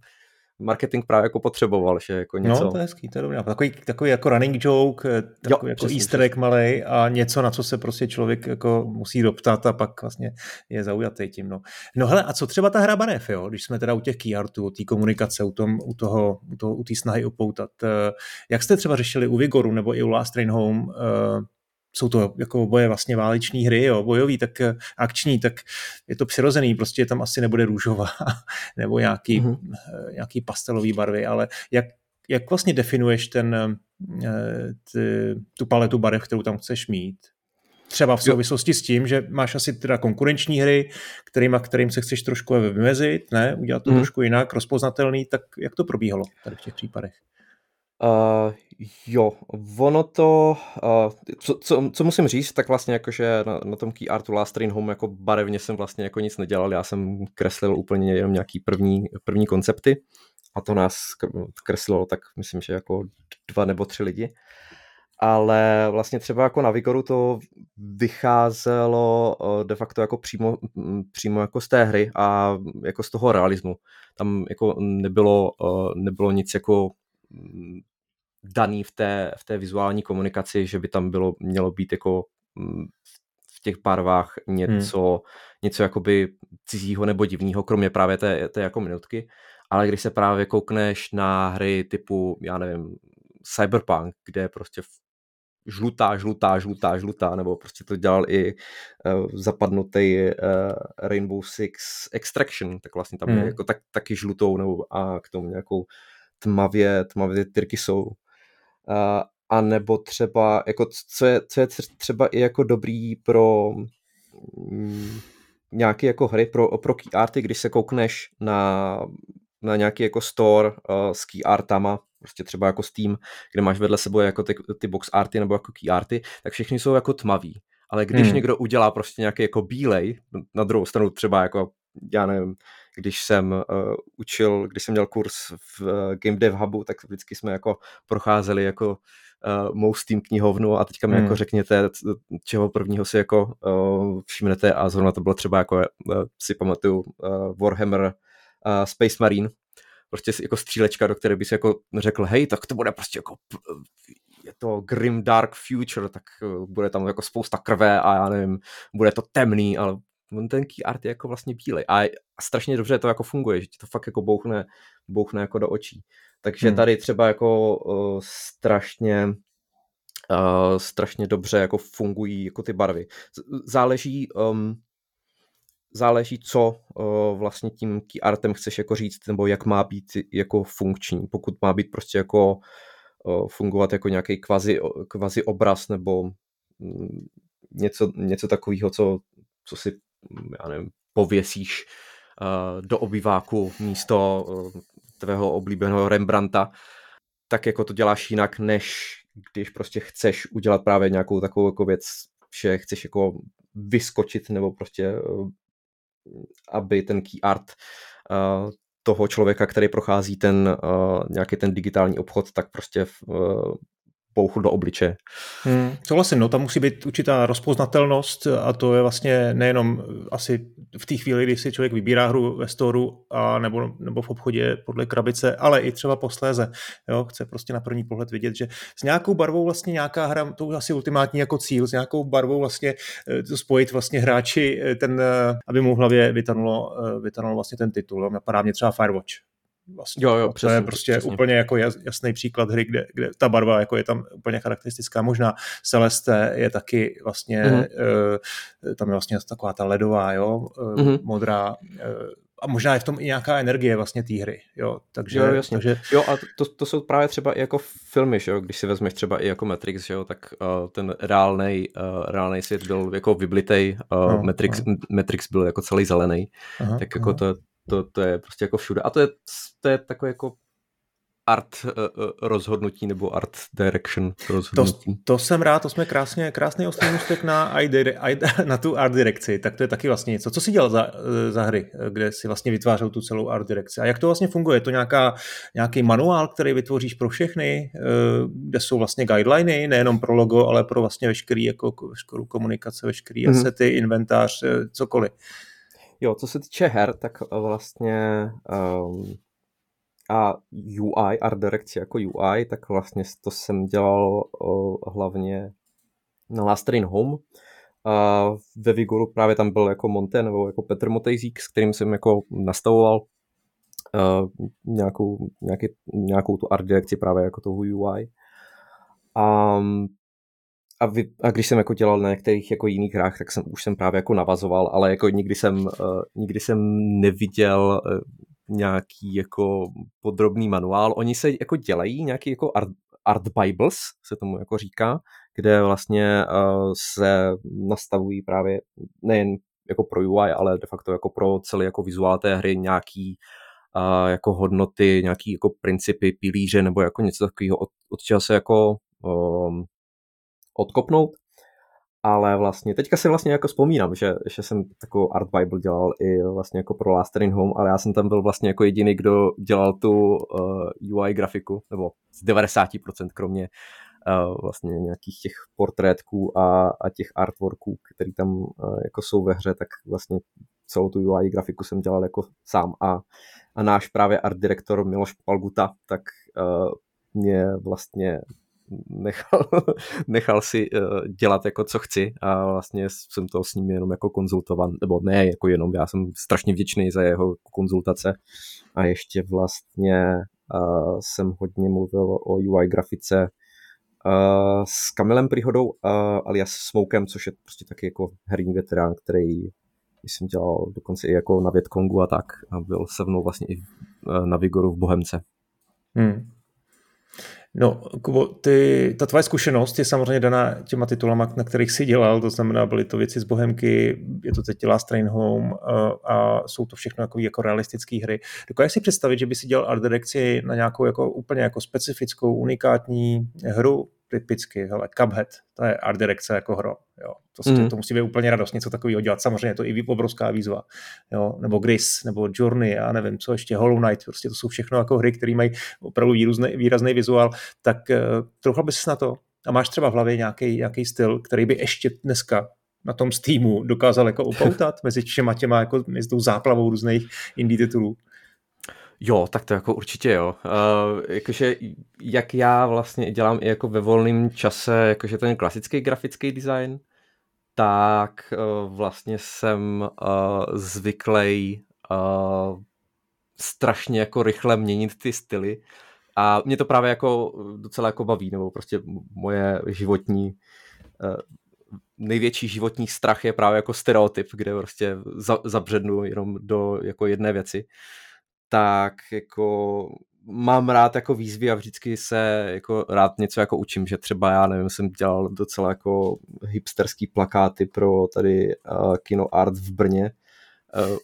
marketing právě jako potřeboval, že jako něco. No, to je hezký, to je dobrý. Takový, takový jako running joke, eh, takový jo, jako přesně, easter egg malej a něco, na co se prostě člověk jako musí doptat a pak vlastně je zaujatý tím. No, no hele, a co třeba ta hra barev, jo? když jsme teda u těch key artů, u té komunikace, u, tom, u toho, u, toho, u té snahy opoutat. Eh, jak jste třeba řešili u Vigoru nebo i u Last Train Home eh, jsou to jako boje vlastně váleční hry, jo, bojový, tak eh, akční, tak je to přirozený, prostě tam asi nebude růžová nebo nějaký, mm-hmm. nějaký pastelový barvy, ale jak, jak vlastně definuješ ten, eh, ty, tu paletu barev, kterou tam chceš mít? Třeba v souvislosti s tím, že máš asi teda konkurenční hry, kterým, kterým se chceš trošku vymezit, ne? Udělat to mm. trošku jinak, rozpoznatelný, tak jak to probíhalo tady v těch případech? Uh, jo, ono to, uh, co, co, co musím říct, tak vlastně jakože na, na tom Key Artu Last Train Home jako barevně jsem vlastně jako nic nedělal, já jsem kreslil úplně jenom nějaký první, první koncepty a to nás kreslilo tak myslím, že jako dva nebo tři lidi. Ale vlastně třeba jako na Vigoru to vycházelo de facto jako přímo, přímo jako z té hry a jako z toho realismu. Tam jako nebylo, nebylo nic jako Mm, daný v té, v té vizuální komunikaci, že by tam bylo, mělo být jako mm, v těch barvách něco, hmm. něco jakoby cizího nebo divného, kromě právě té, té jako minutky. Ale když se právě koukneš na hry typu, já nevím, Cyberpunk, kde je prostě žlutá, žlutá, žlutá, žlutá, nebo prostě to dělal i uh, zapadnutý uh, Rainbow Six Extraction, tak vlastně tam hmm. je jako tak, taky žlutou, nebo a k tomu nějakou tmavě, tmavě ty tyrky jsou. Uh, a nebo třeba, jako co je, co je třeba i jako dobrý pro mm, nějaké jako hry, pro, pro key arty, když se koukneš na, na nějaký jako store uh, s key artama, prostě třeba jako Steam, kde máš vedle sebe jako ty, ty box arty nebo jako key arty, tak všechny jsou jako tmaví. Ale když hmm. někdo udělá prostě nějaký jako bílej, na druhou stranu třeba jako, já nevím, když jsem uh, učil, když jsem měl kurz v uh, Game Dev Hubu, tak vždycky jsme jako procházeli jako uh, mou Steam knihovnu a teďka mi jako hmm. jako řekněte, čeho prvního si jako uh, všimnete a zrovna to bylo třeba jako, uh, si pamatuju, uh, Warhammer uh, Space Marine, prostě jako střílečka, do které bys jako řekl, hej, tak to bude prostě jako je to grim dark future, tak bude tam jako spousta krve a já nevím, bude to temný, ale on ten key art je jako vlastně bílej a, a strašně dobře to jako funguje, že ti to fakt jako bouchne, bouchne jako do očí. Takže hmm. tady třeba jako uh, strašně uh, strašně dobře jako fungují jako ty barvy. Záleží um, záleží, co uh, vlastně tím key artem chceš jako říct, nebo jak má být jako funkční. Pokud má být prostě jako uh, fungovat jako nějaký kvazi, kvazi obraz nebo um, něco, něco takového, co, co si já nevím, pověsíš uh, do obyváku místo uh, tvého oblíbeného Rembrandta, tak jako to děláš jinak, než když prostě chceš udělat právě nějakou takovou jako věc, že chceš jako vyskočit nebo prostě uh, aby ten key art toho člověka, který prochází ten nějaký ten digitální obchod, tak prostě pouchu do obliče. Hmm, souhlasím, no tam musí být určitá rozpoznatelnost a to je vlastně nejenom asi v té chvíli, kdy si člověk vybírá hru ve storu a nebo, nebo v obchodě podle krabice, ale i třeba posléze. Jo, chce prostě na první pohled vidět, že s nějakou barvou vlastně nějaká hra, to je asi ultimátní jako cíl, s nějakou barvou vlastně eh, to spojit vlastně hráči, eh, ten, eh, aby mu v hlavě vytanulo, vytanulo vlastně ten titul. Napadá mě třeba Firewatch Vlastně. Jo, jo, přesně, to je prostě přesně. úplně jako jasný příklad hry, kde, kde ta barva jako je tam úplně charakteristická. Možná Celeste je taky vlastně, mm-hmm. uh, tam je vlastně taková ta ledová, jo, uh, mm-hmm. modrá, uh, a možná je v tom i nějaká energie vlastně té hry, jo, takže... Jo, jasně. Takže... jo a to, to jsou právě třeba i jako filmy, že jo, když si vezmeš třeba i jako Matrix, že jo, tak uh, ten reálnej, uh, reálnej svět byl jako vyblitej, uh, no, Matrix, no. Matrix byl jako celý zelený, aha, tak jako aha. to, to, to je prostě jako všude. A to je, to je takové jako art uh, rozhodnutí nebo art direction rozhodnutí. To, to jsem rád, to jsme krásně, krásný osnovní na, na tu art direkci, tak to je taky vlastně něco. Co jsi dělal za, za hry, kde si vlastně vytvářel tu celou art direkci? A jak to vlastně funguje? Je to nějaká, nějaký manuál, který vytvoříš pro všechny, kde jsou vlastně guideliny, nejenom pro logo, ale pro vlastně veškerý, jako veškerou komunikace, veškerý mm-hmm. asety, inventář, cokoliv. Jo, co se týče her, tak vlastně um, a UI, art direction jako UI, tak vlastně to jsem dělal uh, hlavně na Last Train Home. A ve Vigoru právě tam byl jako Monte nebo jako Petr Motejzík, s kterým jsem jako nastavoval uh, nějakou, nějaký, nějakou tu art direkci právě jako toho UI. A a, vy, a když jsem jako dělal na některých jako jiných hrách, tak jsem už jsem právě jako navazoval, ale jako nikdy jsem, uh, nikdy jsem neviděl uh, nějaký jako podrobný manuál. Oni se jako dělají nějaký jako art, Art Bibles, se tomu jako říká, kde vlastně uh, se nastavují právě nejen jako pro UI, ale de facto jako pro celý jako vizuál té hry nějaký uh, jako hodnoty, nějaký jako principy, pilíře nebo jako něco takového, od, od čeho se jako um, odkopnout. Ale vlastně, teďka si vlastně jako vzpomínám, že, že jsem takovou Art Bible dělal i vlastně jako pro Last in Home, ale já jsem tam byl vlastně jako jediný, kdo dělal tu uh, UI grafiku, nebo z 90% kromě vlastně nějakých těch portrétků a, a těch artworků, které tam uh, jako jsou ve hře, tak vlastně celou tu UI grafiku jsem dělal jako sám a, a náš právě art direktor Miloš Palguta, tak uh, mě vlastně nechal, nechal si uh, dělat jako co chci a vlastně jsem to s ním jenom jako konzultovan, nebo ne jako jenom, já jsem strašně vděčný za jeho konzultace a ještě vlastně uh, jsem hodně mluvil o UI grafice Uh, s Kamilem Prihodou alias Smokem, což je prostě taky jako herní veterán, který jsem dělal dokonce i jako na Větkongu a tak a byl se mnou vlastně i na Vigoru v Bohemce. Hmm. No, Kubo, ty, ta tvoje zkušenost je samozřejmě daná těma titulama, na kterých jsi dělal, to znamená, byly to věci z Bohemky, je to teď Last Train Home a, a jsou to všechno jako, jako realistické hry. Dokážeš si představit, že by si dělal art direkci na nějakou jako úplně jako specifickou, unikátní hru, typicky, hele, Cuphead, to je art direkce jako hro, jo. To, mm. to musí být úplně radost něco takového dělat, samozřejmě to je i obrovská výzva, jo, nebo Gris, nebo Journey, já nevím, co ještě, Hollow Knight, prostě to jsou všechno jako hry, které mají opravdu výrazný, výrazný vizuál, tak uh, trochu bys na to a máš třeba v hlavě nějaký, nějaký styl, který by ještě dneska na tom Steamu dokázal jako upoutat mezi všema těma, jako mezi tou záplavou různých indie titulů. Jo, tak to jako určitě jo. Uh, jakože jak já vlastně dělám i jako ve volném čase, jakože ten klasický grafický design, tak uh, vlastně jsem uh, zvyklý uh, strašně jako rychle měnit ty styly a mě to právě jako docela jako baví, nebo prostě moje životní uh, největší životní strach je právě jako stereotyp, kde prostě zabřednu jenom do jako jedné věci. Uh, tak jako mám rád jako výzvy a vždycky se jako rád něco jako učím, že třeba já nevím, jsem dělal docela jako hipsterský plakáty pro tady uh, Kino Art v Brně,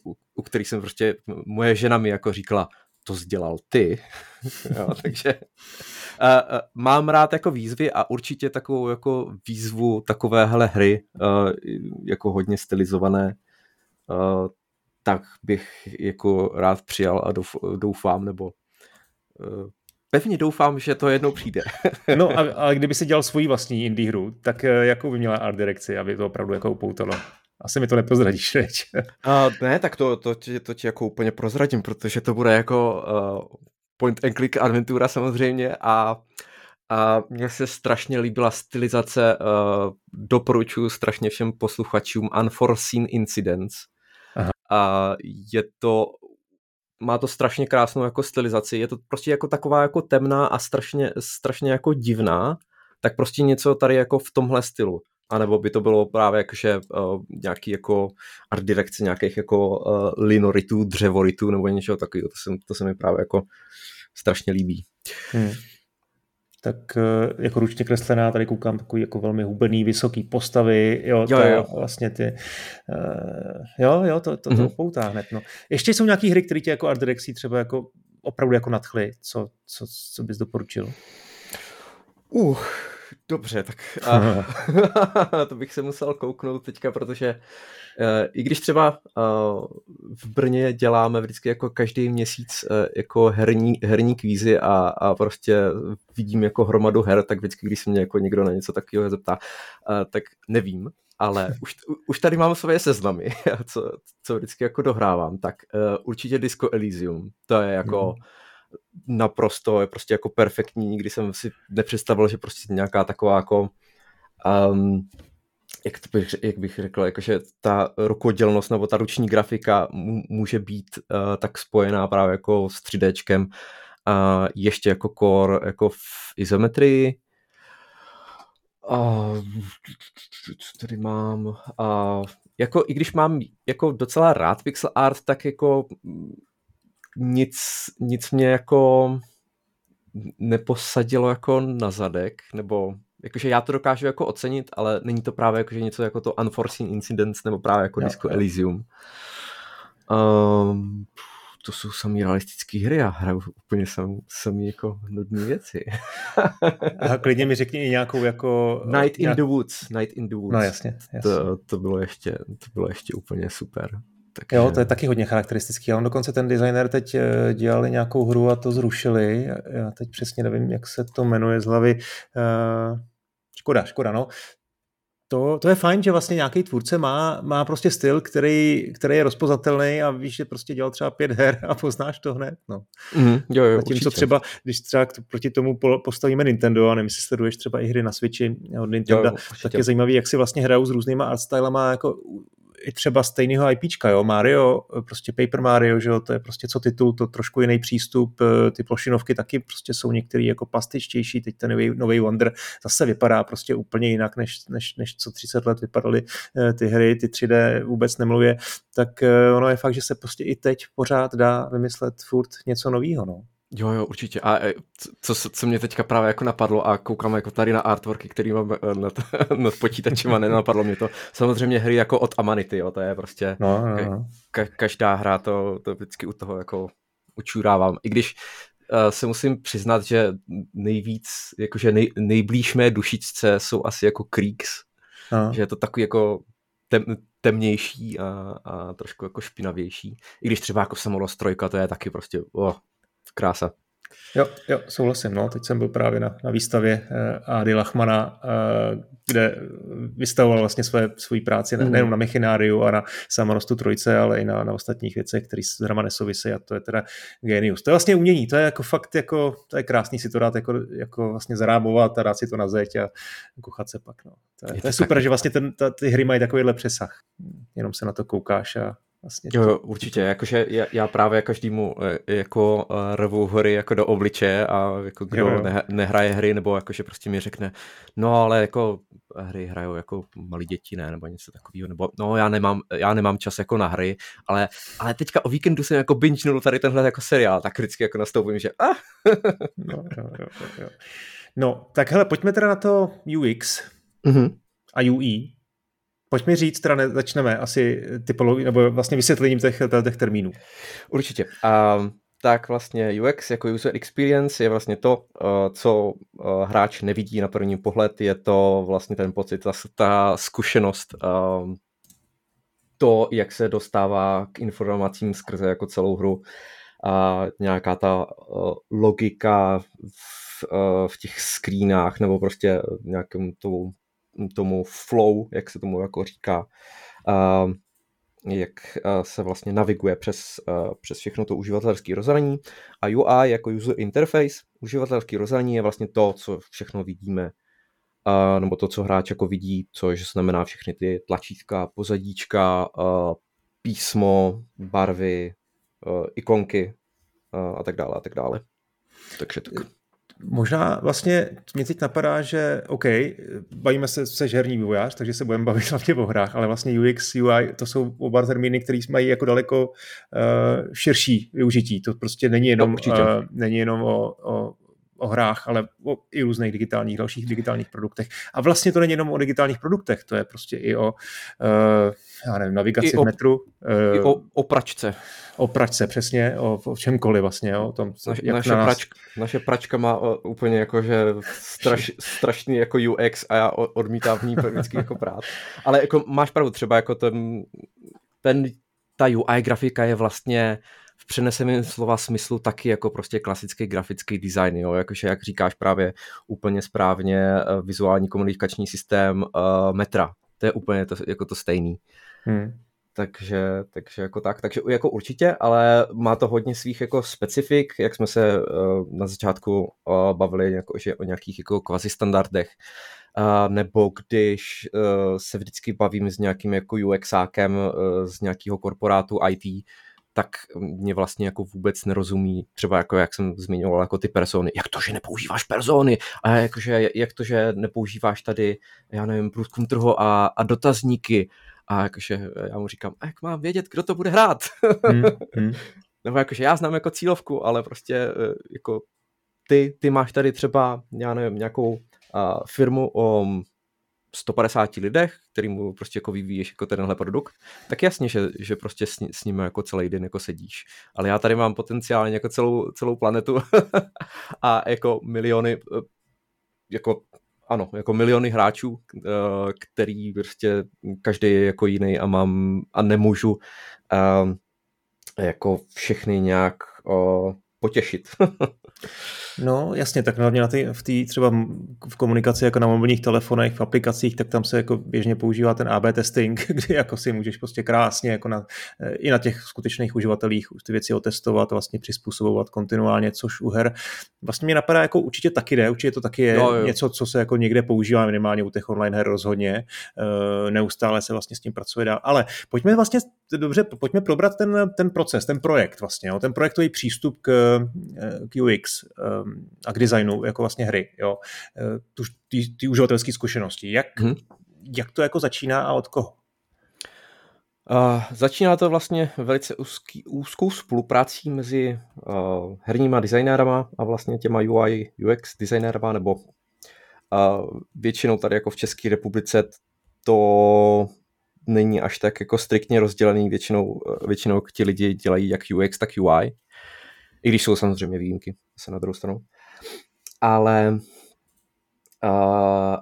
uh, u, u kterých jsem prostě, moje žena mi jako říkala, to sdělal ty. jo, takže uh, mám rád jako výzvy a určitě takovou jako výzvu takovéhle hry, uh, jako hodně stylizované, uh, tak bych jako rád přijal a doufám, nebo uh, pevně doufám, že to jednou přijde. no a, a kdyby si dělal svoji vlastní indie hru, tak uh, jakou by měla art direkci, aby to opravdu jako upoutalo? Asi mi to neprozradíš, teď. uh, ne, tak to, to, to, to ti jako úplně prozradím, protože to bude jako uh, point and click adventura samozřejmě a a mně se strašně líbila stylizace, uh, doporučuji strašně všem posluchačům Unforeseen Incidents, a je to má to strašně krásnou jako stylizaci, je to prostě jako taková jako temná a strašně, strašně jako divná, tak prostě něco tady jako v tomhle stylu. A nebo by to bylo právě jakože uh, nějaký jako art direkce nějakých jako uh, linoritů, dřevoritů nebo něčeho takového. To se, to se mi právě jako strašně líbí. Hmm tak eh, jako ručně kreslená, tady koukám takový jako velmi hubený, vysoký postavy, jo, jo, to jo. vlastně ty, uh, jo, jo, to, to, to mm-hmm. poutá hned, no. Ještě jsou nějaký hry, které tě jako art direccí třeba jako opravdu jako nadchly, co, co, co bys doporučil? Uh, Dobře, tak a, to bych se musel kouknout teďka, protože uh, i když třeba uh, v Brně děláme vždycky jako každý měsíc uh, jako herní, herní kvízy a, a prostě vidím jako hromadu her, tak vždycky, když se mě jako někdo na něco takového zeptá, uh, tak nevím, ale už, už tady mám své seznamy, co, co vždycky jako dohrávám, tak uh, určitě Disco Elysium, to je jako mm naprosto je prostě jako perfektní, nikdy jsem si nepředstavil, že prostě nějaká taková jako um, jak, to bych, jak bych řekl, jakože ta rukodělnost nebo ta ruční grafika může být uh, tak spojená právě jako s 3Dčkem a ještě jako core jako v izometrii. Uh, co tady mám? Uh, jako, I když mám jako docela rád pixel art, tak jako nic, nic mě jako neposadilo jako na zadek, nebo jakože já to dokážu jako ocenit, ale není to právě jakože něco jako to unforeseen incidents, nebo právě jako jo, Disco. Elysium. Um, to jsou samý realistické hry a hraju úplně sam, samý jako nudné věci. a klidně mi řekni i nějakou jako... Night in nějak... the Woods. Night in the Woods. No jasně. jasně. To, to, bylo ještě, to bylo ještě úplně super. Takže... Jo, to je taky hodně charakteristický. A on dokonce ten designer teď eh, dělali nějakou hru a to zrušili. Já teď přesně nevím, jak se to jmenuje z hlavy. Uh, škoda, škoda, no to, to je fajn, že vlastně nějaký tvůrce má, má prostě styl, který, který je rozpoznatelný a víš, že prostě dělal třeba pět her a poznáš to hned. No. Mm, jo, jo, Zatímco třeba, když třeba proti tomu postavíme Nintendo, a nevím, jestli sleduješ třeba i hry na Switchi od Nintendo, jo, jo, tak je zajímavý, jak si vlastně hrajou s různýma artstylama jako i třeba stejného IPčka, jo, Mario, prostě Paper Mario, že jo, to je prostě co titul, to trošku jiný přístup, eh, ty plošinovky taky prostě jsou některý jako pastičtější, teď ten nový, nový Wonder zase vypadá prostě úplně jinak, než, než, než co 30 let vypadaly eh, ty hry, ty 3D vůbec nemluvě, tak eh, ono je fakt, že se prostě i teď pořád dá vymyslet furt něco nového, no. Jo, jo, určitě. A e, co, co mě teďka právě jako napadlo a koukám jako tady na artworky, který mám e, nad, nad počítačem a nenapadlo mě to. Samozřejmě hry jako od Amanity, jo, to je prostě no, no, no. Ka, každá hra to, to vždycky u toho jako učurávám. I když uh, se musím přiznat, že nejvíc, jakože nej, nejblíž mé dušičce jsou asi jako Creeks, no. že je to takový jako tem, temnější a, a trošku jako špinavější. I když třeba jako Samolost trojka, to je taky prostě, oh, krása. Jo, jo, souhlasím. No. Teď jsem byl právě na, na výstavě uh, Ady Lachmana, uh, kde vystavoval vlastně své, svůj práci ne, mm. nejenom na Mechináriu a na samorostu trojce, ale i na, na ostatních věcech, které s drama nesouvisí a to je teda genius. To je vlastně umění, to je jako fakt jako, to je krásný si to dát jako, jako vlastně zarámovat a dát si to na zeď a kuchat se pak. No. To je, je to, to je super, tak... že vlastně ten, ta, ty hry mají takovýhle přesah. Jenom se na to koukáš a Vlastně jo, jo, určitě, jakože já, já právě každému e, jako e, rvu hory jako do obliče a jako kdo jo, jo. Ne, nehraje hry, nebo jakože prostě mi řekne, no ale jako hry hrajou jako malí děti, ne, nebo něco takového, nebo no já nemám, já nemám čas jako na hry, ale, ale teďka o víkendu jsem jako binge tady tenhle jako seriál, tak vždycky jako nastoupím, že ah. no, jo, jo, jo. no, tak hele, pojďme teda na to UX mm-hmm. a UI. Pojď mi říct, teda začneme asi typologii, nebo vlastně vysvětlením těch, těch termínů. Určitě. Um, tak vlastně UX jako user experience je vlastně to, co hráč nevidí na první pohled, je to vlastně ten pocit, ta, ta zkušenost, to, jak se dostává k informacím skrze jako celou hru a nějaká ta logika v, v těch screenách nebo prostě nějakým tou tomu flow, jak se tomu jako říká, jak se vlastně naviguje přes, přes všechno to uživatelské rozhraní. A UI jako user interface, uživatelský rozhraní je vlastně to, co všechno vidíme, nebo to, co hráč jako vidí, což znamená všechny ty tlačítka, pozadíčka, písmo, barvy, ikonky a tak dále a tak dále. Takže tak. Možná vlastně mě teď napadá, že OK, bavíme se, se herní vývojář, takže se budeme bavit hlavně o hrách, ale vlastně UX, UI, to jsou oba termíny, které mají jako daleko uh, širší využití. To prostě není jenom, no, uh, není jenom o, o o hrách, ale o i různých digitálních, dalších digitálních produktech. A vlastně to není jenom o digitálních produktech, to je prostě i o, uh, já nevím, navigaci I v metru. Uh, I o, o pračce. O pračce, přesně, o, o čemkoliv vlastně. O tom, Naš, jak naše, na nás... pračka, naše pračka má o, úplně jakože straš, strašný jako UX a já odmítám v ní vždycky jako prát. Ale jako máš pravdu, třeba jako ten, ten ta UI grafika je vlastně v přeneseném slova smyslu taky jako prostě klasický grafický design, jo? jakože jak říkáš právě úplně správně eh, vizuální komunikační systém uh, metra, to je úplně to, jako to stejný. Hmm. Takže, takže jako tak, takže jako určitě, ale má to hodně svých jako specifik, jak jsme se uh, na začátku uh, bavili jako, že o nějakých jako kvazi standardech, uh, nebo když uh, se vždycky bavím s nějakým jako UXákem uh, z nějakého korporátu IT, tak mě vlastně jako vůbec nerozumí, třeba jako jak jsem zmiňoval, jako ty persony, jak to, že nepoužíváš persony? A jakože, jak to, že nepoužíváš tady, já nevím, průzkum trhu a, a dotazníky a jakože já mu říkám, jak mám vědět, kdo to bude hrát? Hmm, hmm. Nebo jakože já znám jako cílovku, ale prostě e, jako ty, ty máš tady třeba, já nevím, nějakou uh, firmu o 150 lidech, kterým prostě jako vyvíješ jako tenhle produkt, tak jasně, že, že prostě s, s nimi jako celý den jako sedíš. Ale já tady mám potenciálně jako celou, celou planetu a jako miliony jako ano, jako miliony hráčů, který prostě každý je jako jiný a mám a nemůžu jako všechny nějak potěšit. no jasně, tak hlavně na ty, v té třeba v komunikaci jako na mobilních telefonech, v aplikacích, tak tam se jako běžně používá ten AB testing, kdy jako si můžeš prostě krásně jako na, i na těch skutečných uživatelích ty věci otestovat, vlastně přizpůsobovat kontinuálně, což u her vlastně mě napadá jako určitě taky jde, určitě to taky je no, něco, co se jako někde používá minimálně u těch online her rozhodně, e, neustále se vlastně s tím pracuje dál, ale pojďme vlastně, dobře, pojďme probrat ten, ten proces, ten projekt vlastně, jo, ten projektový přístup k k UX a k designu jako vlastně hry, jo, tu, ty, ty uživatelské zkušenosti. Jak, hmm. jak to jako začíná a od koho? Uh, začíná to vlastně velice úzký, úzkou spoluprací mezi uh, herníma designérama a vlastně těma UI UX designérama, nebo uh, většinou tady jako v České republice to není až tak jako striktně rozdělený, většinou, většinou ti lidi dělají jak UX, tak UI. I když jsou samozřejmě výjimky, se na druhou stranu. Ale, uh,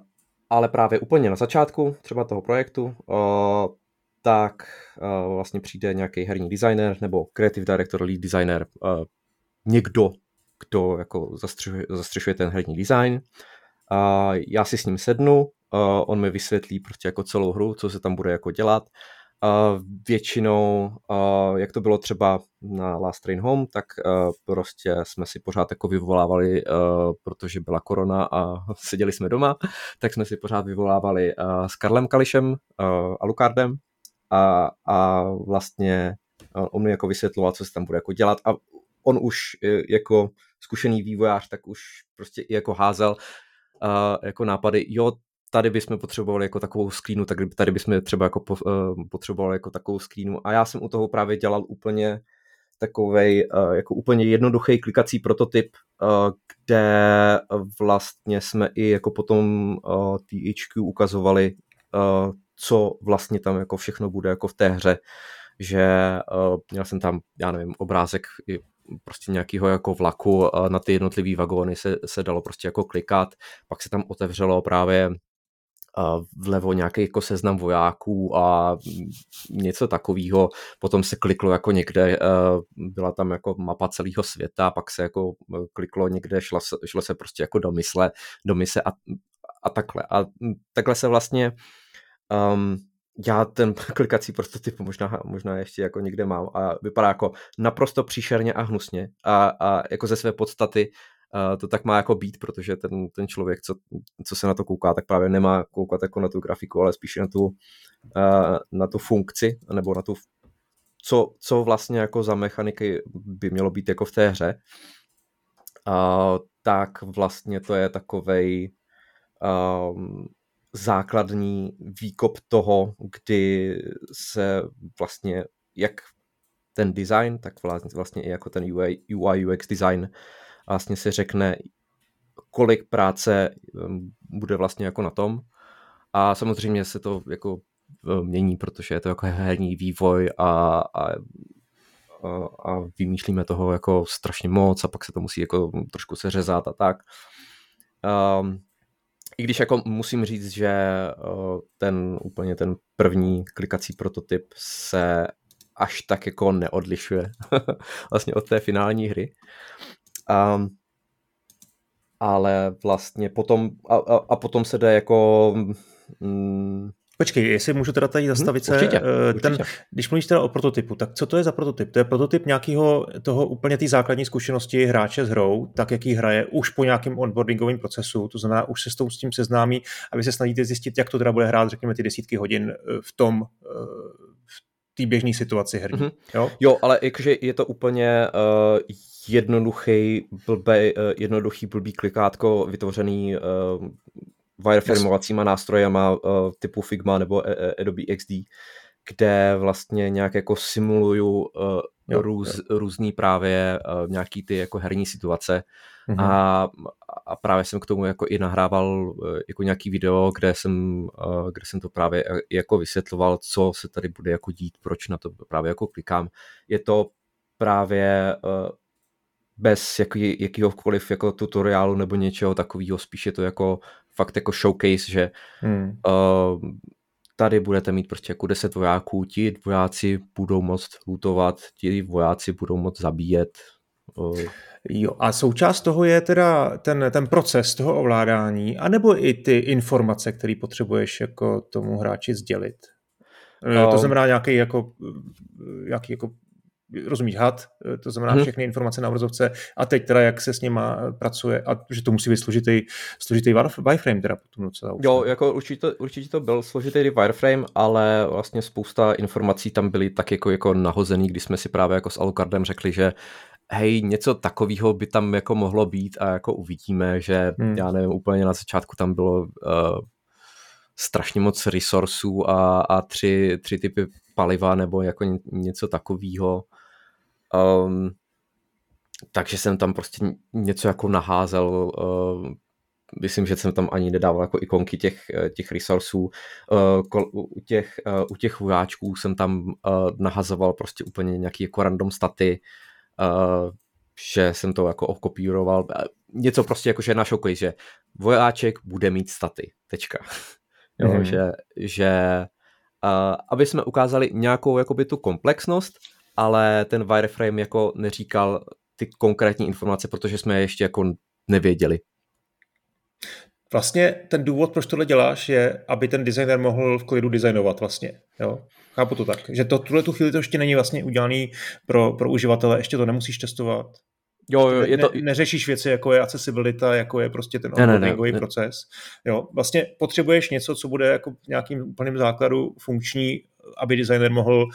ale právě úplně na začátku třeba toho projektu, uh, tak uh, vlastně přijde nějaký herní designer nebo creative director, lead designer, uh, někdo, kdo jako zastřešuje, zastřešuje ten herní design. Uh, já si s ním sednu, uh, on mi vysvětlí prostě jako celou hru, co se tam bude jako dělat Uh, většinou, uh, jak to bylo třeba na Last Train Home, tak uh, prostě jsme si pořád jako vyvolávali, uh, protože byla korona a seděli jsme doma, tak jsme si pořád vyvolávali uh, s Karlem Kališem a Lukardem a, a vlastně on mi jako vysvětloval, co se tam bude jako dělat a on už jako zkušený vývojář, tak už prostě i jako házel jako nápady, jo, tady bychom potřebovali jako takovou screenu, tak tady bychom třeba jako po, uh, potřebovali jako takovou screenu. A já jsem u toho právě dělal úplně takovej uh, jako úplně jednoduchý klikací prototyp, uh, kde vlastně jsme i jako potom uh, THQ ukazovali, uh, co vlastně tam jako všechno bude jako v té hře, že uh, měl jsem tam, já nevím, obrázek i prostě nějakého jako vlaku na ty jednotlivé vagóny se, se dalo prostě jako klikat, pak se tam otevřelo právě vlevo nějaký jako seznam vojáků a něco takového. Potom se kliklo jako někde, eh, byla tam jako mapa celého světa, pak se jako eh, kliklo někde, šlo se, šlo se prostě jako do mysle, do mise a, a takhle. A takhle se vlastně um, já ten klikací prototyp možná, možná ještě jako někde mám a vypadá jako naprosto příšerně a hnusně a, a jako ze své podstaty to tak má jako být, protože ten, ten člověk, co, co se na to kouká, tak právě nemá koukat jako na tu grafiku, ale spíše na tu, uh, na tu funkci, nebo na tu, co, co vlastně jako za mechaniky by mělo být jako v té hře. Uh, tak vlastně to je takovej um, základní výkop toho, kdy se vlastně jak ten design, tak vlastně i jako ten UI, UI UX design vlastně se řekne, kolik práce ehm, bude vlastně jako na tom. A samozřejmě se to jako ehm, mění, protože je to jako herní vývoj a, a, a vymýšlíme toho jako strašně moc a pak se to musí jako trošku seřezat a tak. Um, I když jako musím říct, že ten úplně ten první klikací prototyp se až tak jako neodlišuje vlastně od té finální hry. Um, ale vlastně potom a, a, a potom se jde jako mm, Počkej, jestli můžu teda tady zastavit hmm, určitě, se, ten, určitě. když mluvíš teda o prototypu, tak co to je za prototyp? To je prototyp nějakého toho úplně té základní zkušenosti hráče s hrou, tak jak ji hraje už po nějakém onboardingovém procesu, to znamená, už se s, tou, s tím seznámí a vy se snažíte zjistit, jak to teda bude hrát, řekněme, ty desítky hodin eh, v tom, eh, v té běžné situaci herní. Mm-hmm. Jo? jo, ale jakože je to úplně uh, jednoduchý, blbý, uh, jednoduchý blbý klikátko vytvořený uh, wireframovacíma nástrojema uh, typu Figma nebo Adobe XD, kde vlastně nějak jako simuluju uh, jo, růz, jo. různý právě uh, nějaký ty jako herní situace mm-hmm. a, a právě jsem k tomu jako i nahrával uh, jako nějaký video, kde jsem, uh, kde jsem to právě jako vysvětloval, co se tady bude jako dít, proč na to právě jako klikám. Je to právě uh, bez jaký, jakýhokoliv jako tutoriálu nebo něčeho takového, spíš je to jako fakt jako showcase, že hmm. uh, tady budete mít prostě jako 10 vojáků, ti vojáci budou moct lutovat, ti vojáci budou moct zabíjet. Uh. Jo, a součást toho je teda ten, ten proces toho ovládání, anebo i ty informace, které potřebuješ jako tomu hráči sdělit. No. To znamená nějaký jako, nějaký jako rozumíš, had, to znamená hmm. všechny informace na obrazovce a teď teda jak se s nima pracuje a že to musí být složitý, složitý wireframe teda potom docela. Jo, jako určitě, určitě to byl složitý wireframe, ale vlastně spousta informací tam byly tak jako, jako nahozený, když jsme si právě jako s Alucardem řekli, že hej, něco takového by tam jako mohlo být a jako uvidíme, že hmm. já nevím, úplně na začátku tam bylo uh, strašně moc resursů a, a tři, tři typy paliva nebo jako něco takového. Um, takže jsem tam prostě něco jako naházel, uh, myslím, že jsem tam ani nedával jako ikonky těch, eh, těch resursů. Uh, u, těch, uh, u těch vojáčků jsem tam uh, nahazoval prostě úplně nějaký jako random staty, uh, že jsem to jako okopíroval. Něco prostě jako, že našel že vojáček bude mít staty, tečka. jo, mm-hmm. že, že uh, aby jsme ukázali nějakou jakoby tu komplexnost, ale ten wireframe jako neříkal ty konkrétní informace, protože jsme je ještě jako nevěděli. Vlastně ten důvod, proč tohle děláš, je, aby ten designer mohl v klidu designovat vlastně. Jo? Chápu to tak, že to tuhle tu chvíli to ještě není vlastně udělaný pro, pro uživatele, ještě to nemusíš testovat. Jo, jo, je to... ne, neřešíš věci, jako je accessibilita, jako je prostě ten onboardingový proces. Jo, vlastně potřebuješ něco, co bude jako v nějakým úplným základu funkční, aby designer mohl uh,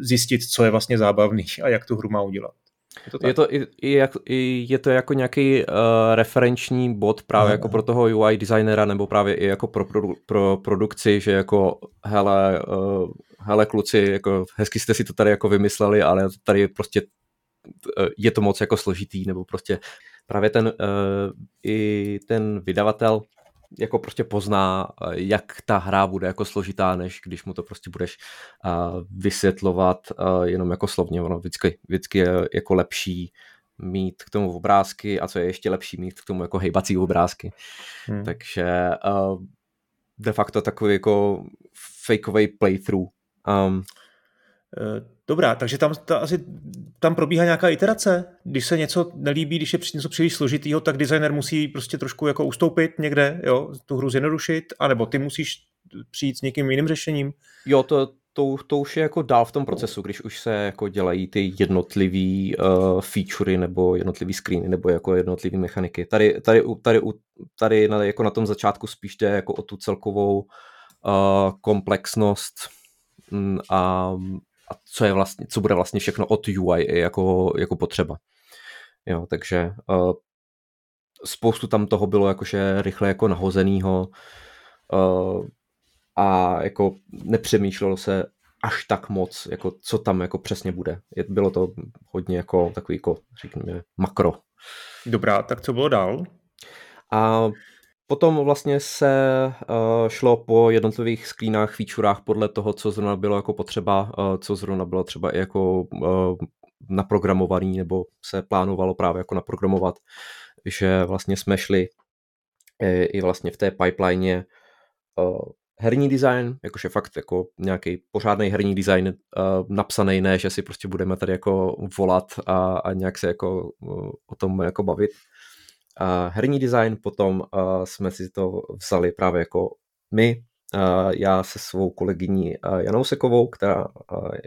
zjistit, co je vlastně zábavný a jak tu hru má udělat. Je to, tak? je to, i, i, jak, i, je to jako nějaký uh, referenční bod právě no, jako pro toho UI designera nebo právě i jako pro, pro, pro produkci, že jako hele, uh, hele kluci, jako hezky jste si to tady jako vymysleli, ale tady prostě Eh, je to moc jako složitý, nebo prostě právě ten, uh, i ten vydavatel jako prostě pozná, eh, jak ta hra bude jako složitá, než když mu to prostě budeš uh, vysvětlovat uh, jenom jako slovně. Ono vždycky, vždycky je jako lepší mít k tomu obrázky a co je ještě lepší mít k tomu jako hejbací obrázky. Hmm. Takže uh, de facto takový jako fakeový playthrough. Um, Dobrá, takže tam, ta, asi, tam probíhá nějaká iterace. Když se něco nelíbí, když je něco příliš složitýho, tak designer musí prostě trošku jako ustoupit někde, jo, tu hru zjednodušit, anebo ty musíš přijít s někým jiným řešením. Jo, to, to, to už je jako dál v tom procesu, když už se jako dělají ty jednotlivý uh, featurey nebo jednotlivý screeny nebo jako jednotlivý mechaniky. Tady, tady, tady, tady na, jako na tom začátku spíš jde jako o tu celkovou uh, komplexnost mm, a a co je vlastně, co bude vlastně všechno od UI jako, jako potřeba. Jo, takže uh, spoustu tam toho bylo jakože rychle jako nahozenýho uh, a jako nepřemýšlelo se až tak moc, jako co tam jako přesně bude. Je, bylo to hodně jako takový jako, řekněme, makro. Dobrá, tak co bylo dál? A Potom vlastně se uh, šlo po jednotlivých screenách, featurách podle toho, co zrovna bylo jako potřeba, uh, co zrovna bylo třeba i jako uh, naprogramovaný nebo se plánovalo právě jako naprogramovat, že vlastně jsme šli i, vlastně v té pipeline herní design, jakože fakt jako nějaký pořádný herní design uh, napsaný, ne, že si prostě budeme tady jako volat a, a nějak se jako uh, o tom jako bavit herní design, potom jsme si to vzali právě jako my, já se svou kolegyní Janou Sekovou, která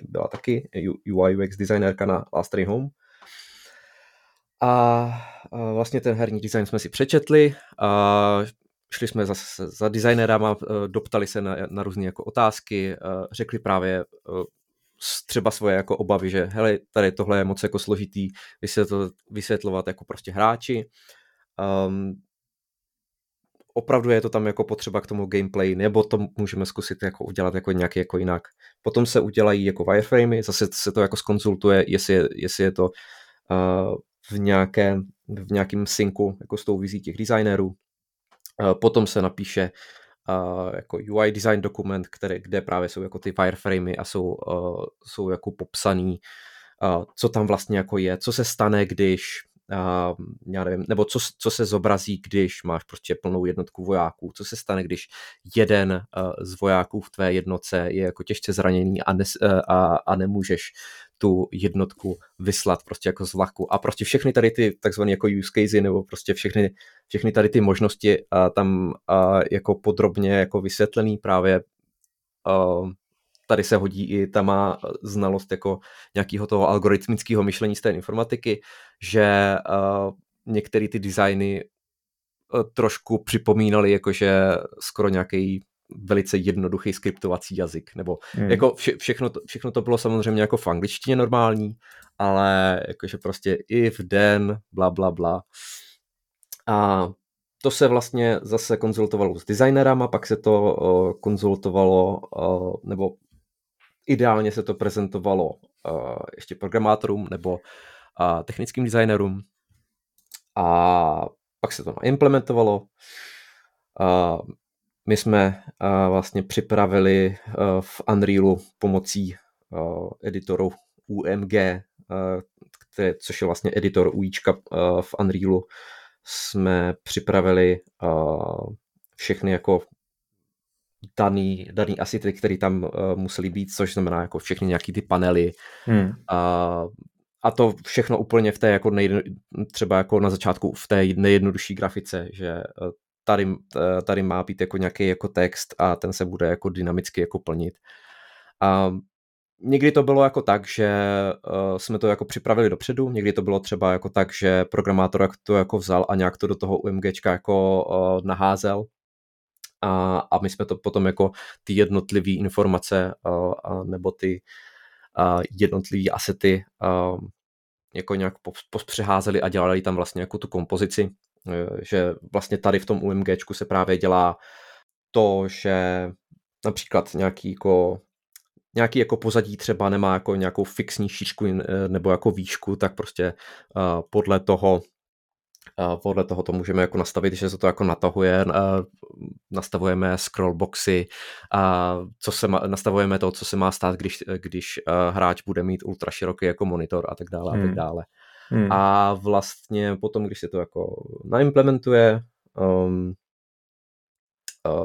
byla taky UI UX designérka na Last Train Home. A vlastně ten herní design jsme si přečetli, uh, šli jsme za, za designerama, uh, doptali se na, na různé jako otázky, řekli právě uh, třeba svoje jako obavy, že hele, tady tohle je moc jako složitý vysvětlovat, vysvětlovat jako prostě hráči, Um, opravdu je to tam jako potřeba k tomu gameplay, nebo to můžeme zkusit jako udělat jako nějaký jako jinak. Potom se udělají jako wireframey, zase se to jako skonzultuje, jestli je, jestli je to uh, v, nějaké, v nějakém synku jako s tou vizí těch designérů. Uh, potom se napíše uh, jako UI design dokument, který, kde právě jsou jako ty wireframey a jsou, uh, jsou jako popsaný, uh, co tam vlastně jako je, co se stane, když já nevím, nebo co, co se zobrazí, když máš prostě plnou jednotku vojáků, co se stane, když jeden uh, z vojáků v tvé jednotce je jako těžce zraněný a, nes, uh, a, a nemůžeš tu jednotku vyslat prostě jako z vlaku? A prostě všechny tady ty takzvané jako use casey nebo prostě všechny, všechny tady ty možnosti uh, tam uh, jako podrobně jako vysvětlený právě uh, tady se hodí i ta má znalost jako nějakého toho algoritmického myšlení z té informatiky, že uh, některé ty designy uh, trošku připomínaly jakože skoro nějaký velice jednoduchý skriptovací jazyk, nebo hmm. jako vše, všechno, to, všechno to bylo samozřejmě jako v angličtině normální, ale jakože prostě if, then, bla, bla, bla. A to se vlastně zase konzultovalo s designerama, pak se to uh, konzultovalo, uh, nebo ideálně se to prezentovalo uh, ještě programátorům nebo uh, technickým designerům a pak se to implementovalo. Uh, my jsme uh, vlastně připravili uh, v Unrealu pomocí uh, editoru UMG, uh, které, což je vlastně editor UIčka uh, v Unrealu, jsme připravili uh, všechny jako daný, daný asety, které tam uh, musely být, což znamená jako všechny nějaký ty panely. Hmm. Uh, a to všechno úplně v té jako nejde, třeba jako na začátku v té nejjednodušší grafice, že uh, tady, uh, tady má být jako nějaký jako text a ten se bude jako dynamicky jako plnit. Uh, někdy to bylo jako tak, že uh, jsme to jako připravili dopředu, někdy to bylo třeba jako tak, že programátor to jako vzal a nějak to do toho UMGčka jako uh, naházel a, a my jsme to potom jako ty jednotlivé informace a, a, nebo ty jednotlivé asety a, jako nějak pospřeházeli a dělali tam vlastně jako tu kompozici, e, že vlastně tady v tom UMGčku se právě dělá to, že například nějaký jako nějaký jako pozadí třeba nemá jako nějakou fixní šířku e, nebo jako výšku, tak prostě podle toho a podle toho to můžeme jako nastavit, že se to jako natahuje, nastavujeme scrollboxy, a co se má, nastavujeme to, co se má stát, když, když hráč bude mít ultra široký jako monitor a tak dále a tak hmm. dále. Hmm. A vlastně potom, když se to jako naimplementuje, um,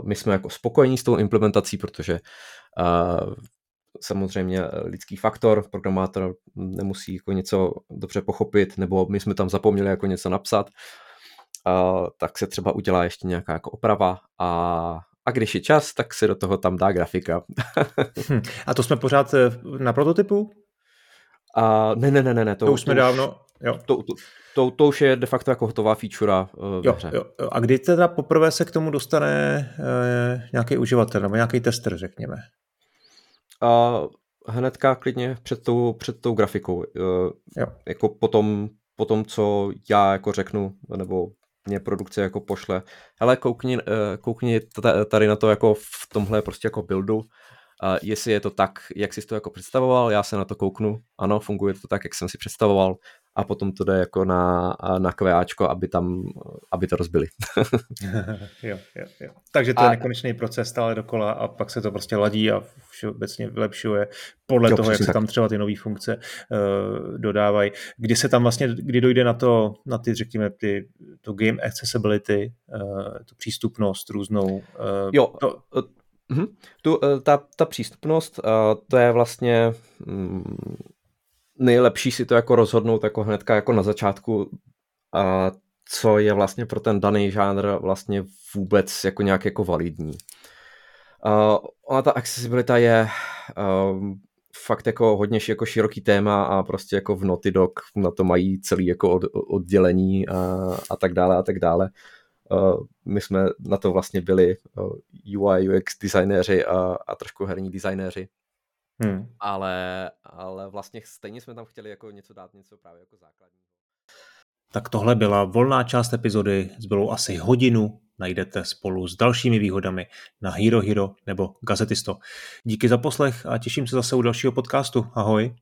my jsme jako spokojení s tou implementací, protože uh, samozřejmě eh, lidský faktor, programátor nemusí jako něco dobře pochopit, nebo my jsme tam zapomněli jako něco napsat, a, tak se třeba udělá ještě nějaká jako oprava a, a když je čas, tak se do toho tam dá grafika. hm. A to jsme pořád eh, na prototypu? A, ne, ne, ne, ne, ne. To, to už jsme to dávno, jo. To, to, to, to už je de facto jako hotová feature uh, jo, jo, jo. A kdy teda poprvé se k tomu dostane uh, nějaký uživatel nebo nějaký tester, řekněme? A hnedka klidně před tou, před tou grafikou. E, jo. Jako potom, potom, co já jako řeknu, nebo mě produkce jako pošle, hele, koukni, e, koukni tady na to jako v tomhle prostě jako buildu, a jestli je to tak, jak jsi to jako představoval, já se na to kouknu, ano, funguje to tak, jak jsem si představoval, a potom to jde jako na, na QAčko, aby tam, aby to rozbili. jo, jo, jo. Takže to a... je nekonečný proces stále dokola a pak se to prostě ladí a všeobecně vylepšuje podle jo, toho, jak se tak. tam třeba ty nové funkce uh, dodávají. Kdy se tam vlastně, kdy dojde na to, na ty, řekněme, ty, to game accessibility, uh, tu přístupnost různou. Uh, jo, to, uh, tu, ta, ta přístupnost, to je vlastně mm, nejlepší si to jako rozhodnout jako hnedka jako na začátku, a co je vlastně pro ten daný žánr vlastně vůbec jako nějak jako validní. Uh, ona ta accessibilita je uh, fakt jako hodně jako široký téma a prostě jako v Naughty Dog na to mají celý jako od, oddělení a, a tak dále a tak dále. Uh, my jsme na to vlastně byli uh, UI, UX designéři a, a trošku herní designéři. Hmm. Ale, ale vlastně stejně jsme tam chtěli jako něco dát, něco právě jako základní. Tak tohle byla volná část epizody, zbylou asi hodinu, najdete spolu s dalšími výhodami na Hero Hero nebo Gazetisto. Díky za poslech a těším se zase u dalšího podcastu. Ahoj.